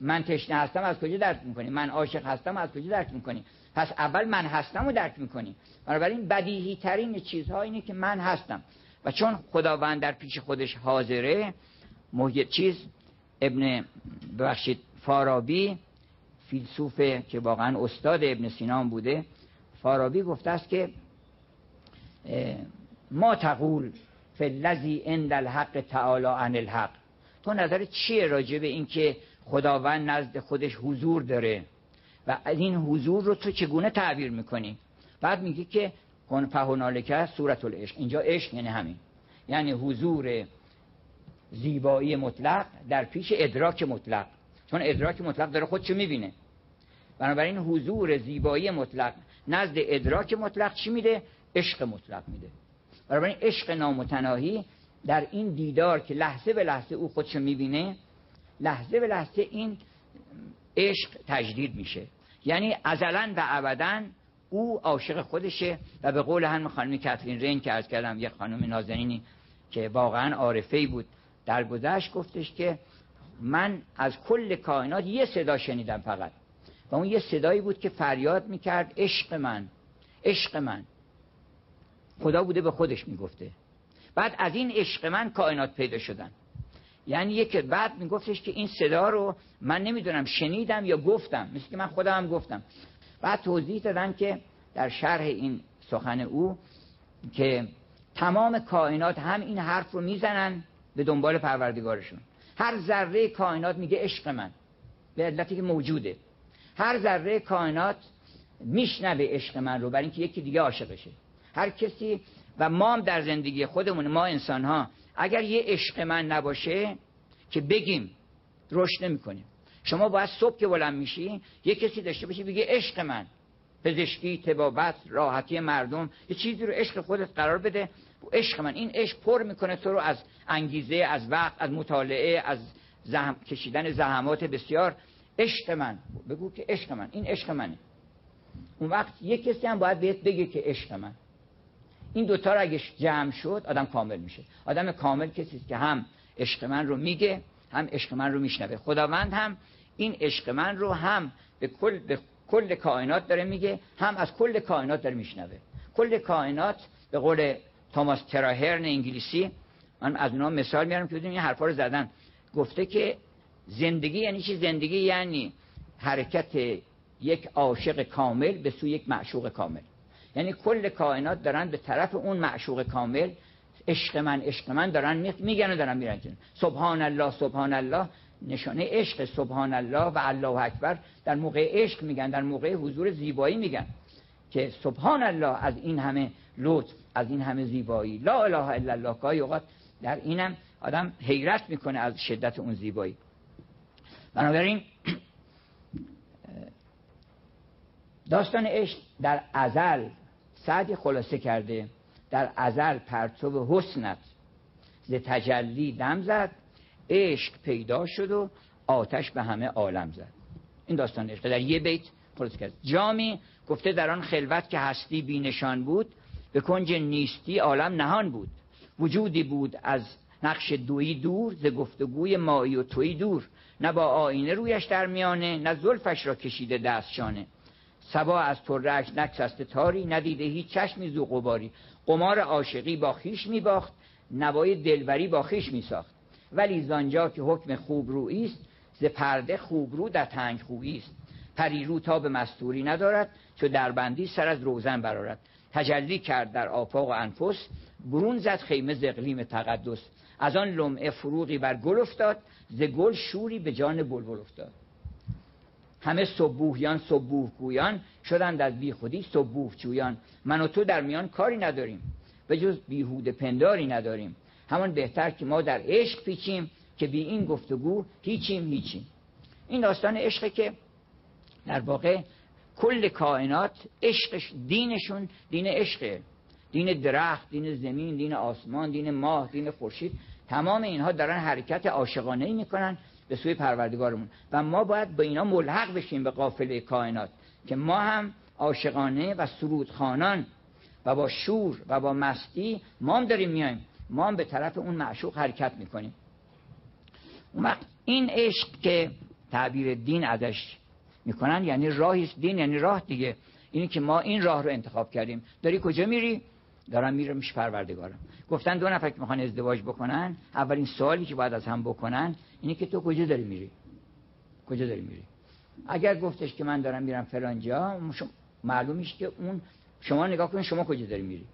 من تشنه هستم از کجا درک می‌کنی؟ من عاشق هستم از کجا درک می‌کنی؟ پس اول من هستم و درک می‌کنی. بنابراین بدیهی ترین چیزها اینه که من هستم. و چون خداوند در پیش خودش حاضره محیط چیز ابن ببخشید فارابی فیلسوفه که واقعا استاد ابن سینان بوده فارابی گفته است که ما تقول فلذی عند الحق تعالی عن الحق. تو نظر چیه راجع به اینکه خداوند نزد خودش حضور داره؟ و این حضور رو تو چگونه تعبیر می‌کنی؟ بعد میگه که کن فهنالکه صورت العشق اینجا عشق یعنی همین. یعنی حضور زیبایی مطلق در پیش ادراک مطلق. چون ادراک مطلق داره خودشو می‌بینه. بنابراین حضور زیبایی مطلق نزد ادراک مطلق چی میده؟ عشق مطلق میده. بنابراین عشق نامتناهی در این دیدار که لحظه به لحظه او خودشو می‌بینه لحظه به لحظه این عشق تجدید میشه. یعنی ازلا و ابدا او عاشق خودشه و به قول هم خانم کاترین رین که از کردم یه خانم نازنینی که واقعا عارفه بود در گذشت گفتش که من از کل کائنات یه صدا شنیدم فقط. و اون یه صدایی بود که فریاد می‌کرد عشق من عشق من. خدا بوده به خودش می‌گفته. بعد از این عشق من کائنات پیدا شدن. یعنی یک بعد میگفتش که این صدا رو من نمی‌دونم شنیدم یا گفتم. مثل که من خودم هم گفتم. بعد توضیح دادن که در شرح این سخن او که تمام کائنات هم این حرف رو می‌زنن به دنبال پروردگارشون. هر ذره کائنات میگه عشق من. به علتی که موجوده. هر ذره کائنات میشنوه عشق من رو برای اینکه یکی دیگه عاشقشه. هر کسی و ما هم در زندگی خودمون ما انسان ها اگر یه عشق من نباشه که بگیم رشد نمی‌کنیم. شما باید صبح که بلند میشی یه کسی داشته باشی بگه عشق من. پزشکی تبابت راحتی مردم یه چیزی رو عشق خودت قرار بده. عشق من این عشق پر می‌کنه تو رو از انگیزه از وقت از مطالعه از زحم... کشیدن زحمات بسیار. عشق من بگو که عشق من این عشق منه. اون وقت یه کسی هم باید بهت بگه که عشق من. این دوتا رو اگه جمع شد آدم کامل میشه. آدم کامل کسی که هم عشق من رو میگه هم عشق من رو میشنوه. خداوند هم این عشق من رو هم به کل, به کل کائنات داره میگه هم از کل کائنات داره میشنوه. کل کائنات به قول توماس تراهرن انگلیسی من از اونها مثال میارم که بدونیم این حرفا رو زدن. گفته که زندگی یعنی چی؟ زندگی یعنی حرکت یک عاشق کامل به سوی یک معشوق کامل. یعنی کل کائنات دارن به طرف اون معشوق کامل عشق من عشق من دارن میگن و دارن میرن سبحان الله سبحان الله نشانه عشق سبحان الله و الله اکبر در موقع عشق میگن در موقع حضور زیبایی میگن که سبحان الله از این همه لطف از این همه زیبایی. لا اله الا الله. گاهی اوقات در اینم آدم حیرت می‌کنه از شدت اون زیبایی. بنابراین داستان عشق در ازل سعدی خلاصه کرده در ازل پرتو حسنت. ز تجلی دم زد عشق پیدا شد و آتش به همه عالم زد. این داستان عشق. در یه بیت خلاصه کرد. جامی گفته در آن خلوت که هستی بینشان بود به کنج نیستی عالم نهان بود. وجودی بود از نقش دویی دور ز گفتگوی مایی و تویی دور. نه با آینه رویش در میانه نه زلفش را کشیده دستشانه. سبا از ترک نکسسته تاری ندیده هیچ چشمی زو قباری قمار عاشقی با خیش میباخت نوای دلبری با خیش میساخت. ولی زانجا که حکم خوب است ز پرده خوب رو در تنگ خویی است. پریرو تا به مستوری ندارد چو دربندی سر از روزن برارد تجلی کرد در آفاق و انفس برون زد خیمه ز اقلیم تقدس. از آن لمعه فروغی بر گل افتاد ز گل شوری به جان بلبل افتاد. همه صبوهیان صبوه گویان شدند از بی خودی صبوه جویان من و تو در میان کاری نداریم. به جز بیهود پنداری نداریم. همان بهتر که ما در عشق پیچیم که بی این گفتگو هیچیم هیچیم. این داستان عشق که در واقع کل کائنات عشقش دینشون دین عشقه. دین درخت دین زمین دین آسمان دین ماه دین خورشید. تمام اینها دارن حرکت عاشقانه ای می‌کنن. به سوی پروردگارمون. و ما باید با اینا ملحق بشیم به قافله کائنات که ما هم عاشقانه و سرودخانان و با شور و با مستی ما هم داریم میایم. ما هم به طرف اون معشوق حرکت می‌کنیم. اون وقت این عشق که تعبیر دین ازش می‌کنن یعنی راهی دین یعنی راه دیگه. اینی که ما این راه رو انتخاب کردیم. داری کجا میری؟ دارم میرم پروردگارم. گفتن دو نفر که می‌خوان ازدواج بکنن اولین سوالی که باید از هم بکنن اینه که تو کجا داری میری؟ کجا داری میری؟ اگر گفتش که من دارم میرم فلان جا معلوم میشه که اون شما نگاه کنید شما کجا داری میری.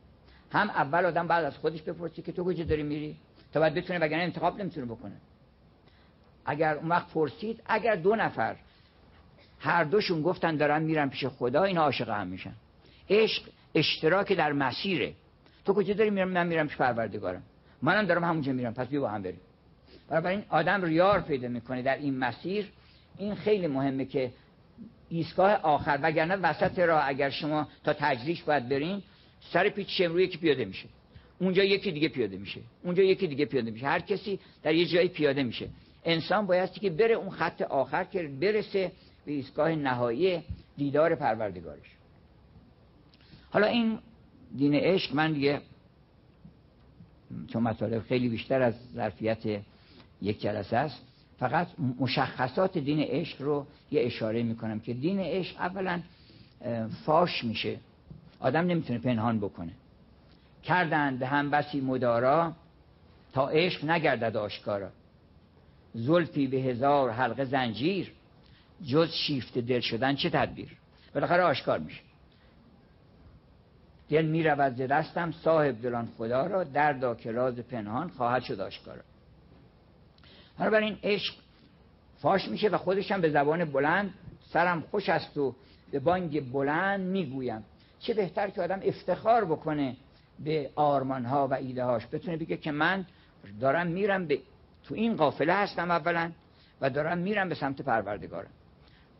هم اول آدم بعد از خودش بپرسه که تو کجا داری میری تا بعد بتونه وگرنه انتخاب نمی‌تونه بکنه. اگر اون وقت پرسید اگر دو نفر هر دوشون گفتن دارن میرن پیش خدا این عاشق هم میشن. عشق اشتراک در مسیره. تو کجا داری میرم؟ من میرم پیش پروردگارم. منم دارم همونجا میرم پس بیا با هم بریم. برای این آدم ریار پیدا می‌کنه در این مسیر. این خیلی مهمه که ایستگاه آخر وگرنه وسط راه اگر شما تا تجریش باید برین سر پیچ شمرو یکی پیاده میشه. اونجا یکی دیگه پیاده میشه. اونجا یکی دیگه پیاده میشه. هر کسی در یه جایی پیاده میشه. انسان بایستی که بره اون خط آخر که برسه به ایستگاه نهایی دیدار پروردگارش. حالا این دین عشق من دیگه چون مطالب خیلی بیشتر از ظرفیت یک جلسه است. فقط مشخصات دین عشق رو یه اشاره می‌کنم که دین عشق اولا فاش میشه. آدم نمی‌تونه پنهان بکنه. کردند هم بسی مدارا تا عشق نگردد آشکارا. زلفی به هزار حلقه زنجیر جز شیفت دل شدن چه تدبیر؟ بالاخره آشکار میشه. دل می رود ز دستم صاحب دلان خدا را دردا که راز پنهان خواهد شد آشکارا. این عشق فاش میشه و خودش هم به زبان بلند سرم خوش است و به بانگ بلند می‌گویم. چه بهتر که آدم افتخار بکنه به آرمان ها و ایده هاش بتونه بگه که من دارم میرم به تو این قافله هستم اولا و دارم میرم به سمت پروردگارم.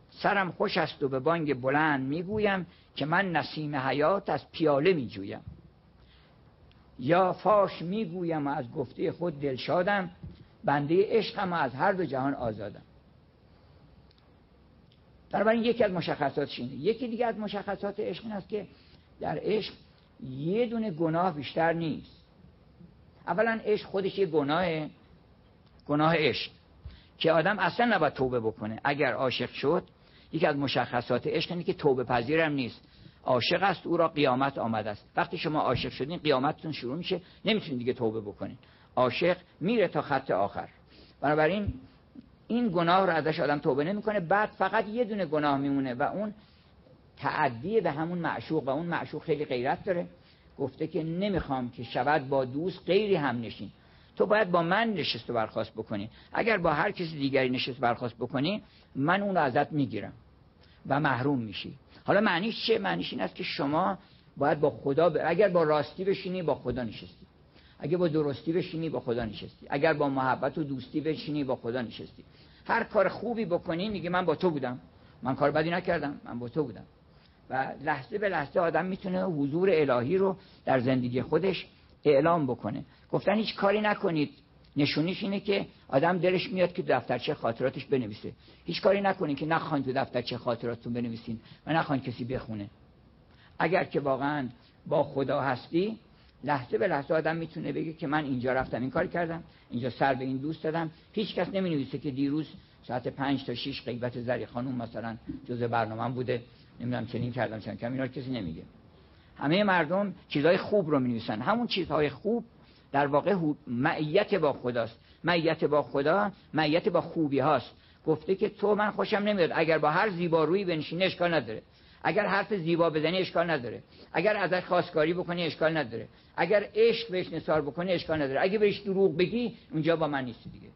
سرم خوش است و به بانگ بلند می‌گویم که من نسیم حیات از پیاله میجویم. یا فاش می‌گویم و از گفته خود دلشادم بنده عشقم و از هر دو جهان آزادم. بنابراین یکی از مشخصات اینه. یکی دیگه از مشخصات عشق این است که در عشق یه دونه گناه بیشتر نیست. اولا عشق خودش یه گناه گناه عشق. که آدم اصلا نباید توبه بکنه. اگر عاشق شد یکی از مشخصات عشق اینه که توبه پذیرم نیست. عاشق است او را قیامت آمده است. وقتی شما عاشق شدین قیامتتون شروع میشه. نمی‌تونید دیگه توبه بکنین. عاشق میره تا خط آخر. بنابراین این گناه رو ازش آدم توبه نمی‌کنه بعد فقط یه دونه گناه میمونه و اون تعدی به همون معشوق و اون معشوق خیلی غیرت داره. گفته که نمی‌خوام که شود با دوست غیری هم نشین. تو باید با من نشست و برخواست بکنی. اگر با هر کسی دیگری نشست برخواست بکنی من اون رو ازت می‌گیرم و محروم میشی. حالا معنیش چه معنیش این است که شما باید با خدا ب... اگر با راستی بشینی با خدا نشستی. اگر با درستی بشینی با خدا نشستی. اگر با محبت و دوستی بشینی با خدا نشستی. هر کار خوبی بکنی میگه من با تو بودم. من کار بدی نکردم من با تو بودم. و لحظه به لحظه آدم می‌تونه حضور الهی رو در زندگی خودش اعلام بکنه. گفتن هیچ کاری نکنید. نشونیش اینه که آدم دلش میاد که دفترچه خاطراتش بنویسه. هیچ کاری نکنید که نخواین تو دفترچه خاطراتتون بنویسین و نخواین کسی بخونه. اگر که واقعا با خدا هستی لحظه به لحظه آدم می‌تونه بگه که من اینجا رفتم این کار کردم. اینجا سر به این دوست دادم. هیچ کس نمی که دیروز ساعت پنج تا 6 غیبت زری خانوم مثلا جزء برنامه بوده. نمی‌دونم چنین کردم چنین کردم. اینا کسی نمیگه. همه مردم چیزهای خوب رو می همون چیزهای خوب در واقع معیت با خداست. معیت با خدا معیت با خوبی هاست. گفته که تو من خوشم نمیاد. اگر با هر زیبارویی بنشینی اشکال نداره. اگر حرف زیبا بزنی اشکال نداره. اگر ازش خواستگاری بکنی اشکال نداره. اگر عشق بهش نثار بکنی اشکال نداره. اگر بهش دروغ بگی اونجا با من نیستی دیگه.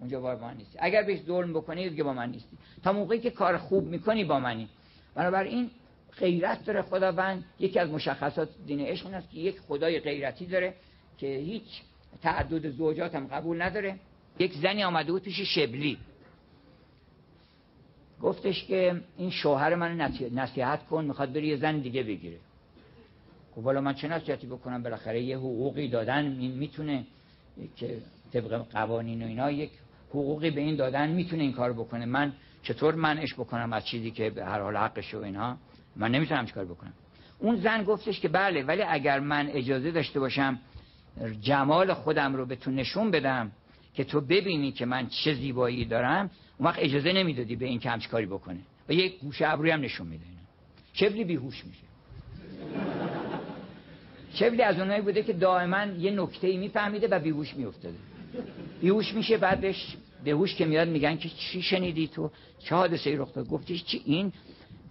اونجا با من نیستی. اگر بهش ظلم بکنی دیگه با من نیستی. تا موقعی که کار خوب می‌کنی با منی. بنابراین غیرت داره خداوند. یکی از مشخصات دین عشق است که یک خدای غیرتی داره که هیچ تعدد زوجات هم قبول نداره. یک زنی آمده بود پیش شبلی. گفتش که این شوهر من نصیحت کن می‌خواد بری یه زن دیگه بگیره. خب والا من چه نصیحتی بکنم؟ بالاخره یه حقوقی دادن می‌تونه که طبق قوانین و اینا یک حقوقی به این دادن می‌تونه این کار بکنه. من چطور منعش بکنم از چیزی که به هر حال حقش و اینها من نمی‌تونم چیکار بکنم. اون زن گفتش که بله ولی اگر من اجازه داشته باشم جمال خودم رو به تو نشون بدم که تو ببینی که من چه زیبایی دارم اون وقت اجازه نمی‌دادی به این که کاری بکنه. و یک گوشه ابروی هم نشون میده چبلی بیهوش میشه. چبلی از اونایی بوده که دائما یه نکته ای میفهمیده و بیهوش میافتاده. بیهوش میشه بعدش بهوش که میاد میگن که چی شنیدی تو؟ چه حادثه ای رخ داد؟ گفتیش چی؟ این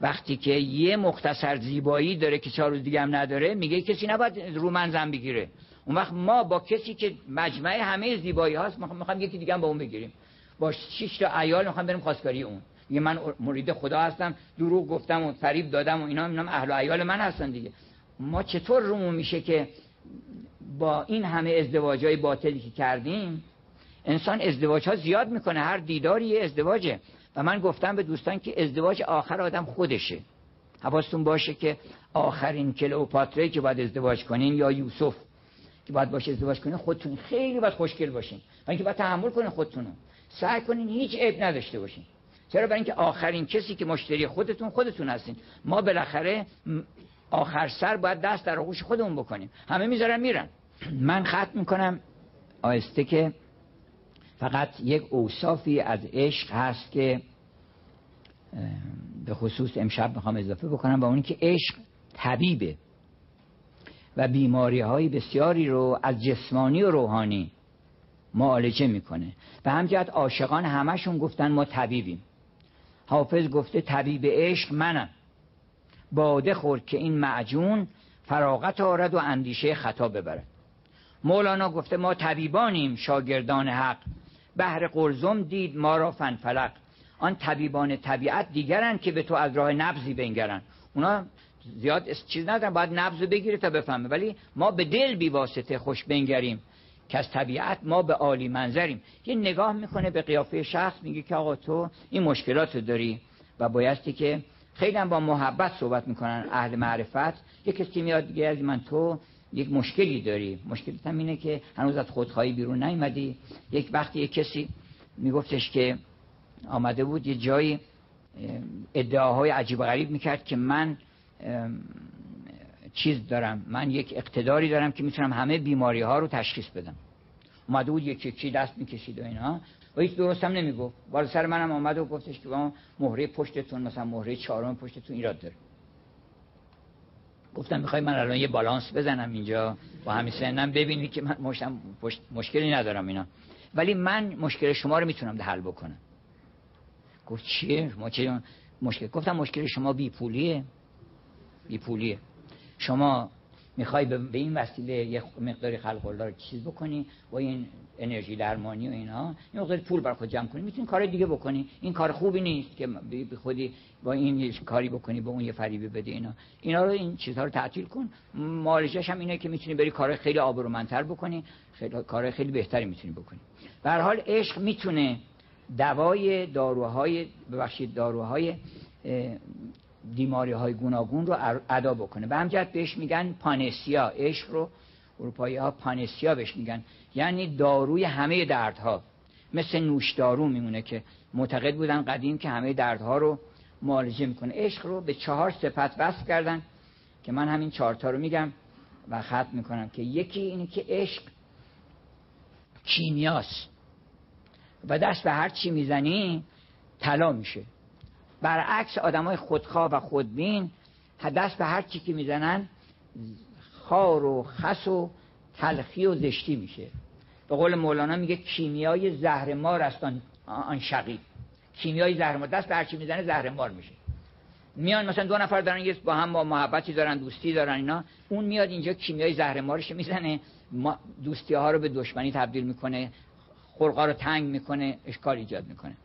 وقتی که یه مختصر زیبایی داره که چهار روز دیگه هم نداره میگه کسی نباید رو من زن بگیره. اون وقت ما با کسی که مجمع همه زیبایی هاست می‌خوام یکی دیگه با اون بگیریم. با شش تا عیال می‌خوام بریم خواستگاری اون. میگه من مرید خدا هستم دروغ گفتم و فریب دادم و اینا اینم اهل و عیال من هستن دیگه. ما چطور رومون میشه که با این همه ازدواج های باطلی که کردیم انسان ازدواج ها زیاد می‌کنه هر دیداری یه ازدواجه. و من گفتم به دوستان که ازدواج آخر آدم خودشه. حواستون باشه که آخرین کلئوپاترا که باید ازدواج کنین یا یوسف که باید باشه ازدواج کنین خودتون خیلی باید خوشگل باشین. و اینکه باید تحمل کنین خودتونو. سعی کنین هیچ عیب نداشته باشین. چرا؟ برای اینکه آخرین کسی که مشتری خودتون خودتون هستین. ما بالاخره آخر سر باید دست در آغوش خودمون بکنیم. همه می‌ذارن میرن. من ختم می‌کنم. آهسته که فقط یک اوصافی از عشق هست که به خصوص امشب می‌خوام اضافه بکنم با اونی که عشق طبیبه. و بیماری های بسیاری رو از جسمانی و روحانی معالجه می‌کنه. و همجهت عاشقان همشون گفتن ما طبیبیم. حافظ گفته طبیب عشق منم. باده خورد که این معجون فراغت آرد و اندیشه خطا ببرد. مولانا گفته ما طبیبانیم شاگردان حق. بهر قلزم دید ما را فنفلق. آن طبیبان طبیعت دیگرن که به تو از راه نبزی بنگرن اونا زیاد چیز ندارن باید نبز بگیره تا بفهمه. ولی ما به دل بی واسطه خوش بنگریم که از طبیعت ما به عالی منظریم. یه نگاه می‌کنه به قیافه شخص میگه که آقا تو این مشکلات رو داری و بایستی که خیلی هم با محبت صحبت می‌کنن اهل معرفت. یه کسی میاد دیگه از من تو یک مشکلی داری. مشکلت هم اینه که هنوز از خودخواهی بیرون نیومدی. یک وقتی یک کسی میگفتش که آمده بود یه جایی ادعاهای عجیب غریب می‌کرد که من چیز دارم. من یک اقتداری دارم که می‌تونم همه بیماری ها رو تشخیص بدم. اومده بود یک چی دست می‌کشید و اینا. و هیچ درست هم نمی‌گفت. بالا سر منم آمد و گفتش که با مهره پشتتون مثلا مهره چهارم پشتتون ایراد داره. گفتم می‌خوای من الان یه بالانس بزنم اینجا با همین سنم ببینی که من مشتم مشکلی ندارم اینا. ولی من مشکل شما رو می‌تونم حل بکنم. گفت چیه مشکل گفتم مشکل شما بی پولیه بی پولیه. شما می‌خوای به این وسیله یه مقداری خلق الله رو چیز بکنی با این انرژی درمانی و اینا این مقدار پول بر خود جمع کنی. می‌تونی کار دیگه بکنی. این کار خوبی نیست که به خودی با این کاری بکنی با اون یه فریبی بده اینا. اینا رو این چیزها رو تعطیل کن. مالجش هم اینه که می‌تونی بری کار خیلی آبرومندتر بکنی. خیلی کار خیلی بهتری می‌تونی بکنی. به هر حال عشق می‌تونه دوای داروهای ببخشید داروهای دیماری های گوناگون رو ادا بکنه. به همجد بهش میگن پانسیا. عشق رو اروپایی ها پانسیا بهش میگن. یعنی داروی همه دردها. مثل نوش دارو میمونه که معتقد بودن قدیم که همه دردها رو معالجه می‌کنه. عشق رو به چهار صفت وصف کردن که من همین چهارتا رو میگم و ختم می‌کنم که یکی اینه که عشق کیمیاست. و دست به هر چی می‌زنی طلا میشه. برعکس های خودخواه و خودبین دست به هر چی که می‌زنن خار و خس و تلخی و زشتی میشه. به قول مولانا میگه کیمیای زهر مار است آن شقی. کیمیای زهر مار دست به هر چی می‌زنه زهر مار میشه. میان مثلا دو نفر دارن یه با هم با محبتی دارن دوستی دارن اینا. اون میاد اینجا کیمیای زهر مارش می‌زنه. دوستی ها رو به دشمنی تبدیل می‌کنه خلقا رو تنگ می‌کنه اشکال ایجاد می‌کنه.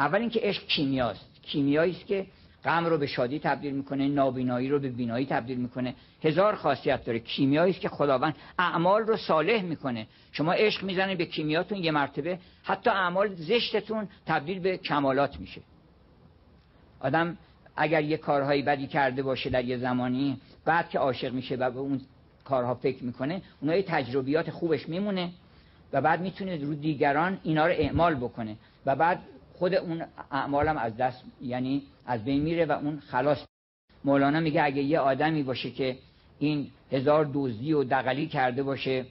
اول اینکه عشق کیمیاست. کیمیایی است که غم رو به شادی تبدیل می‌کنه نابینایی رو به بینایی تبدیل می‌کنه. هزار خاصیت داره. کیمیایی است که خداوند اعمال رو صالح می‌کنه. شما عشق می‌زنید به کیمیاتون یه مرتبه حتی اعمال زشتتون تبدیل به کمالات میشه. آدم اگر یه کارهایی بدی کرده باشه در یه زمانی بعد که عاشق میشه و به اون کارها فکر می‌کنه اونها تجربیات خوبش میمونه و بعد می‌تونه رو دیگران اینا رو اعمال بکنه. و بعد خود اون اعمالم از دست یعنی از بین میره و اون خلاص. مولانا میگه اگه یه آدمی باشه که این هزار دزدی و دقلی کرده باشه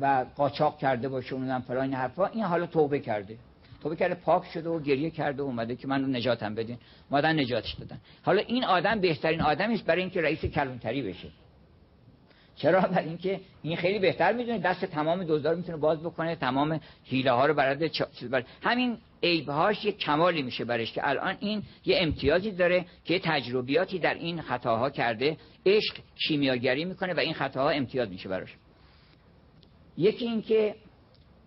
و قاچاق کرده باشه اونم فلان این حرفا این حالا توبه کرده. توبه کرده پاک شده و گریه کرده و اومده که من رو نجاتم بدین. مادن نجاتش دادن. حالا این آدم بهترین آدمی است برای اینکه رئیس کلانتری بشه. چرا؟ برای اینکه این خیلی بهتر می‌دونه. دست تمام دزدار می‌تونه باز بکنه تمام حیله ها رو برای بر... همین عیبهاش یه کمالی میشه برش که الان این یه امتیازی داره که تجربیاتی در این خطاها کرده عشق کیمیاگری می‌کنه و این خطاها امتیاز میشه براش. یکی این که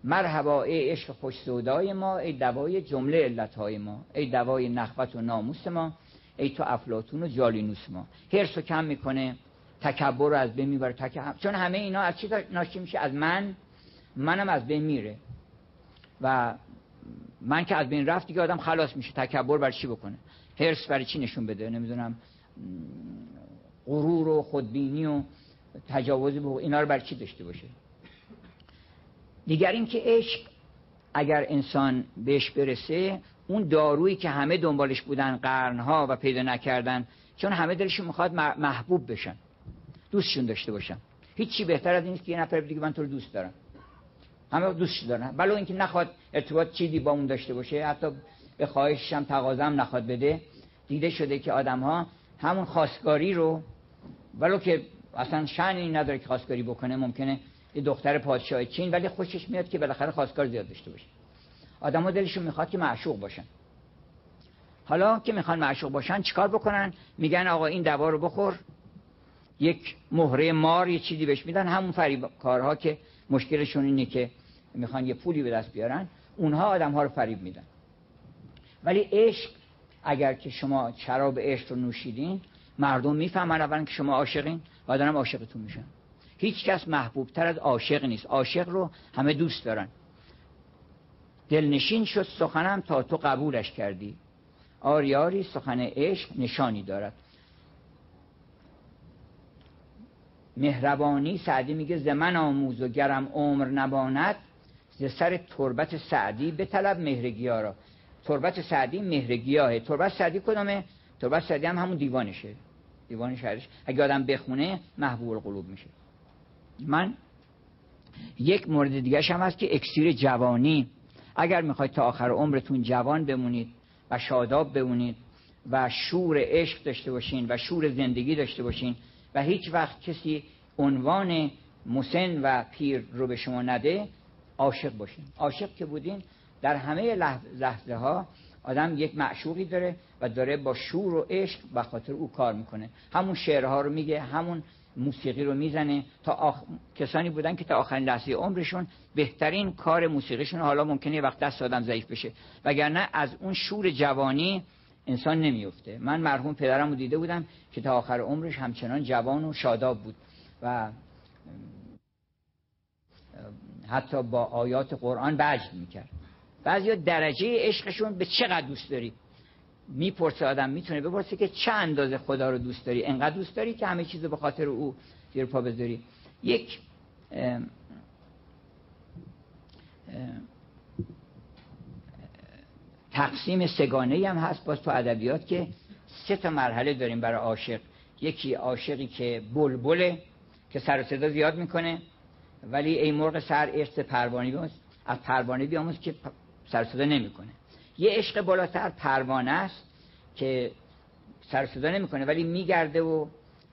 مرحبا ای عشق خوش سودای ما ای دوای جمله علتهای ما ای دوای نخوت و ناموس ما ای تو افلاتون و جالینوس ما. هرس کم می‌کنه تکبر رو از بین می‌بره چون همه اینا از چی ناشی میشه؟ از من. منم از بین میره. و من که از بین رفت دیگه آدم خلاص میشه تکبر بر چی بکنه؟ هرس برای چی نشون بده؟ نمی‌دونم. غرور و خودبینی و تجاوز به اینا رو بر چی داشته باشه؟ دیگر اینکه عشق اگر انسان بهش برسه اون دارویی که همه دنبالش بودن قرنها و پیدا نکردن چون همه دلشون می‌خواد محبوب بشن دوستشون داشته باشن. هیچی بهتر از این که یه نفر دیگه من تو رو دوست دارم. همه دوستش دارن ولو اینکه نخواد ارتباط چیزی با اون داشته باشه حتی به خواهشش هم تقاضا نخواد بده دیده شده که آدم ها همون خواستگاری رو ولو که اصلا شأنی نداره که خواستگاری بکنه ممکنه یه دختر پادشاه چین ولی خوشش میاد که بالاخره خواستگار زیاد داشته باشه. ها دلشون می‌خواد که معشوق باشن. حالا که می‌خوان معشوق باشن چیکار بکنن؟ میگن آقا این دوا رو بخور یک مهره مار یه چیزی بهش میدن. همون فریب کارها که مشکلشون اینه که می‌خوان یه پولی به دست بیارن اونها آدم ها رو فریب میدن. ولی عشق اگر که شما شراب عشق رو نوشیدین مردم می‌فهمن اولا که شما عاشقین و آدم عاشقتون میشن. هیچ کس محبوب تر از عاشق نیست. عاشق رو همه دوست دارن. دلنشین شد سخنم تا تو قبولش کردی. آریاری سخن عشق نشانی دارد. مهربانی سعدی میگه زمن آموز و گرم عمر نباند ز سر تربت سعدی به طلب مهرگیا را. تربت سعدی مهرگیاه تربت سعدی کدامه؟ تربت سعدی هم همون دیوانشه. دیوان شهرش. اگه آدم بخونه محبوب القلوب میشه. من یک مورد دیگه هم هست که اکسیر جوانی. اگر می‌خواید تا آخر عمرتون جوان بمونید و شاداب بمونید و شور عشق داشته باشین و شور زندگی داشته باشین و هیچ وقت کسی عنوان مسن و پیر رو به شما نده عاشق باشین. عاشق که بودین در همه لحظه ها آدم یک معشوقی داره و داره با شور و عشق و خاطر او کار می‌کنه. همون شعرها رو میگه همون موسیقی رو می‌زنه تا آخ... کسانی بودن که تا آخرین لحظه عمرشون بهترین کار موسیقیشون حالا ممکنه وقت دست آدم ضعیف بشه. وگرنه از اون شور جوانی انسان نمیفته. من مرحوم پدرم رو دیده بودم که تا آخر عمرش همچنان جوان و شاداب بود و حتی با آیات قرآن بجد می‌کرد. بعضی درجه عشقشون به چقدر دوست داری؟ می‌پرسه آدم می‌تونه بپرسه که چه اندازه خدا رو دوست داری؟ انقدر دوست داری که همه چیز به خاطر او زیر پا بذاری؟ یک تقسیم سگانه هم هست. باز تو ادبیات که سه تا مرحله داریم برای عاشق. یکی عاشقی که بلبله که سر و صدا زیاد می‌کنه ولی ای مرغ سر ارث پروانه بیاموز از پروانه بیاموز که سر صدا نمی‌کنه. یه عشق بالاتر پروانه است که سر صدا نمی‌کنه ولی میگرده و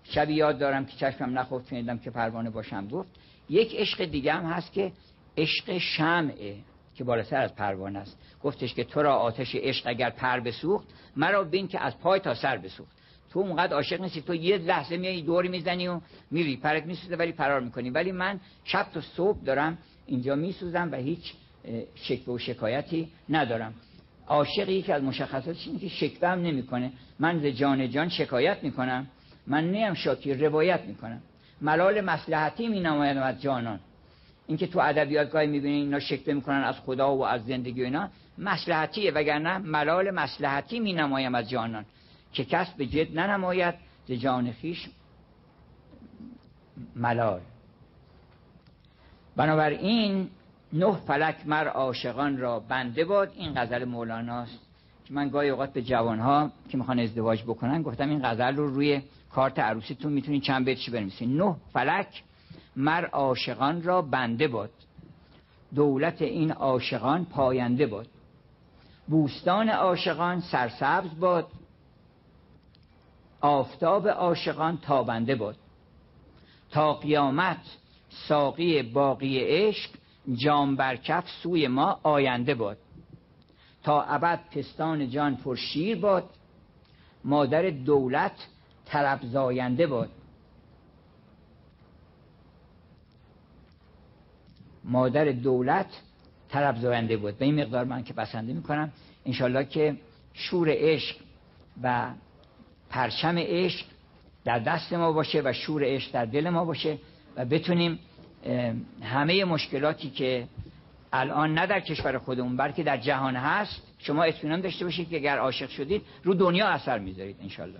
شبی یاد دارم که چشمم نخفت شنیدم که پروانه باشم گفت. یک عشق دیگه هم هست که عشق شمعه که بالاتر از پروانه است. گفتش که تو را آتش عشق اگر پر بسوخت مرا بین که از پای تا سر بسوخت. تو اونقدر عاشق نیستی تو یه لحظه میای دور می‌زنی و میری. پرت میسوزه ولی فرار می‌کنی. ولی من شب تا صبح دارم اینجا میسوزم و هیچ شکوه و شکایتی ندارم. عاشقی که از مشخصاتش اینه که شکوه هم نمی‌کنه. من ز جان جان شکایت می‌کنم. من نیم شاکی روایت می‌کنم. ملال مسلحتی می نماید از جانان. اینکه تو ادبیات گاهی می‌بینین اینا شکوه می‌کنن از خدا و از زندگی و اینا مسلحتیه وگرنه ملال مسلحتی می نمایم از جانان. که کس به جد ننماید ز جان خیش ملال. بنابراین نه فلک مر عاشقان را بنده باد این غزل مولاناست. که من گاهی اوقات به جوانها که می‌خوان ازدواج بکنن گفتم این غزل رو روی کارت عروسیتون می‌تونید چند بیتش بنویسین. نه فلک مر عاشقان را بنده باد. دولت این عاشقان پاینده باد. بوستان عاشقان سرسبز باد. آفتاب عاشقان تابنده باد. تا قیامت ساقی باقی عشق جام برکف سوی ما آینده باد. تا ابد پستان جان پر شیر باد. مادر دولت طرب زاینده باد. مادر دولت طرب زاینده بود. به این مقدار من که بسنده می‌کنم انشالله که شور عشق و پرچم عشق در دست ما باشه و شور عشق در دل ما باشه و بتونیم همه مشکلاتی که الان نه در کشور خودمون بلکه در جهان هست شما اطمینان داشته باشید که اگر عاشق شدید رو دنیا اثر می‌ذارید انشالله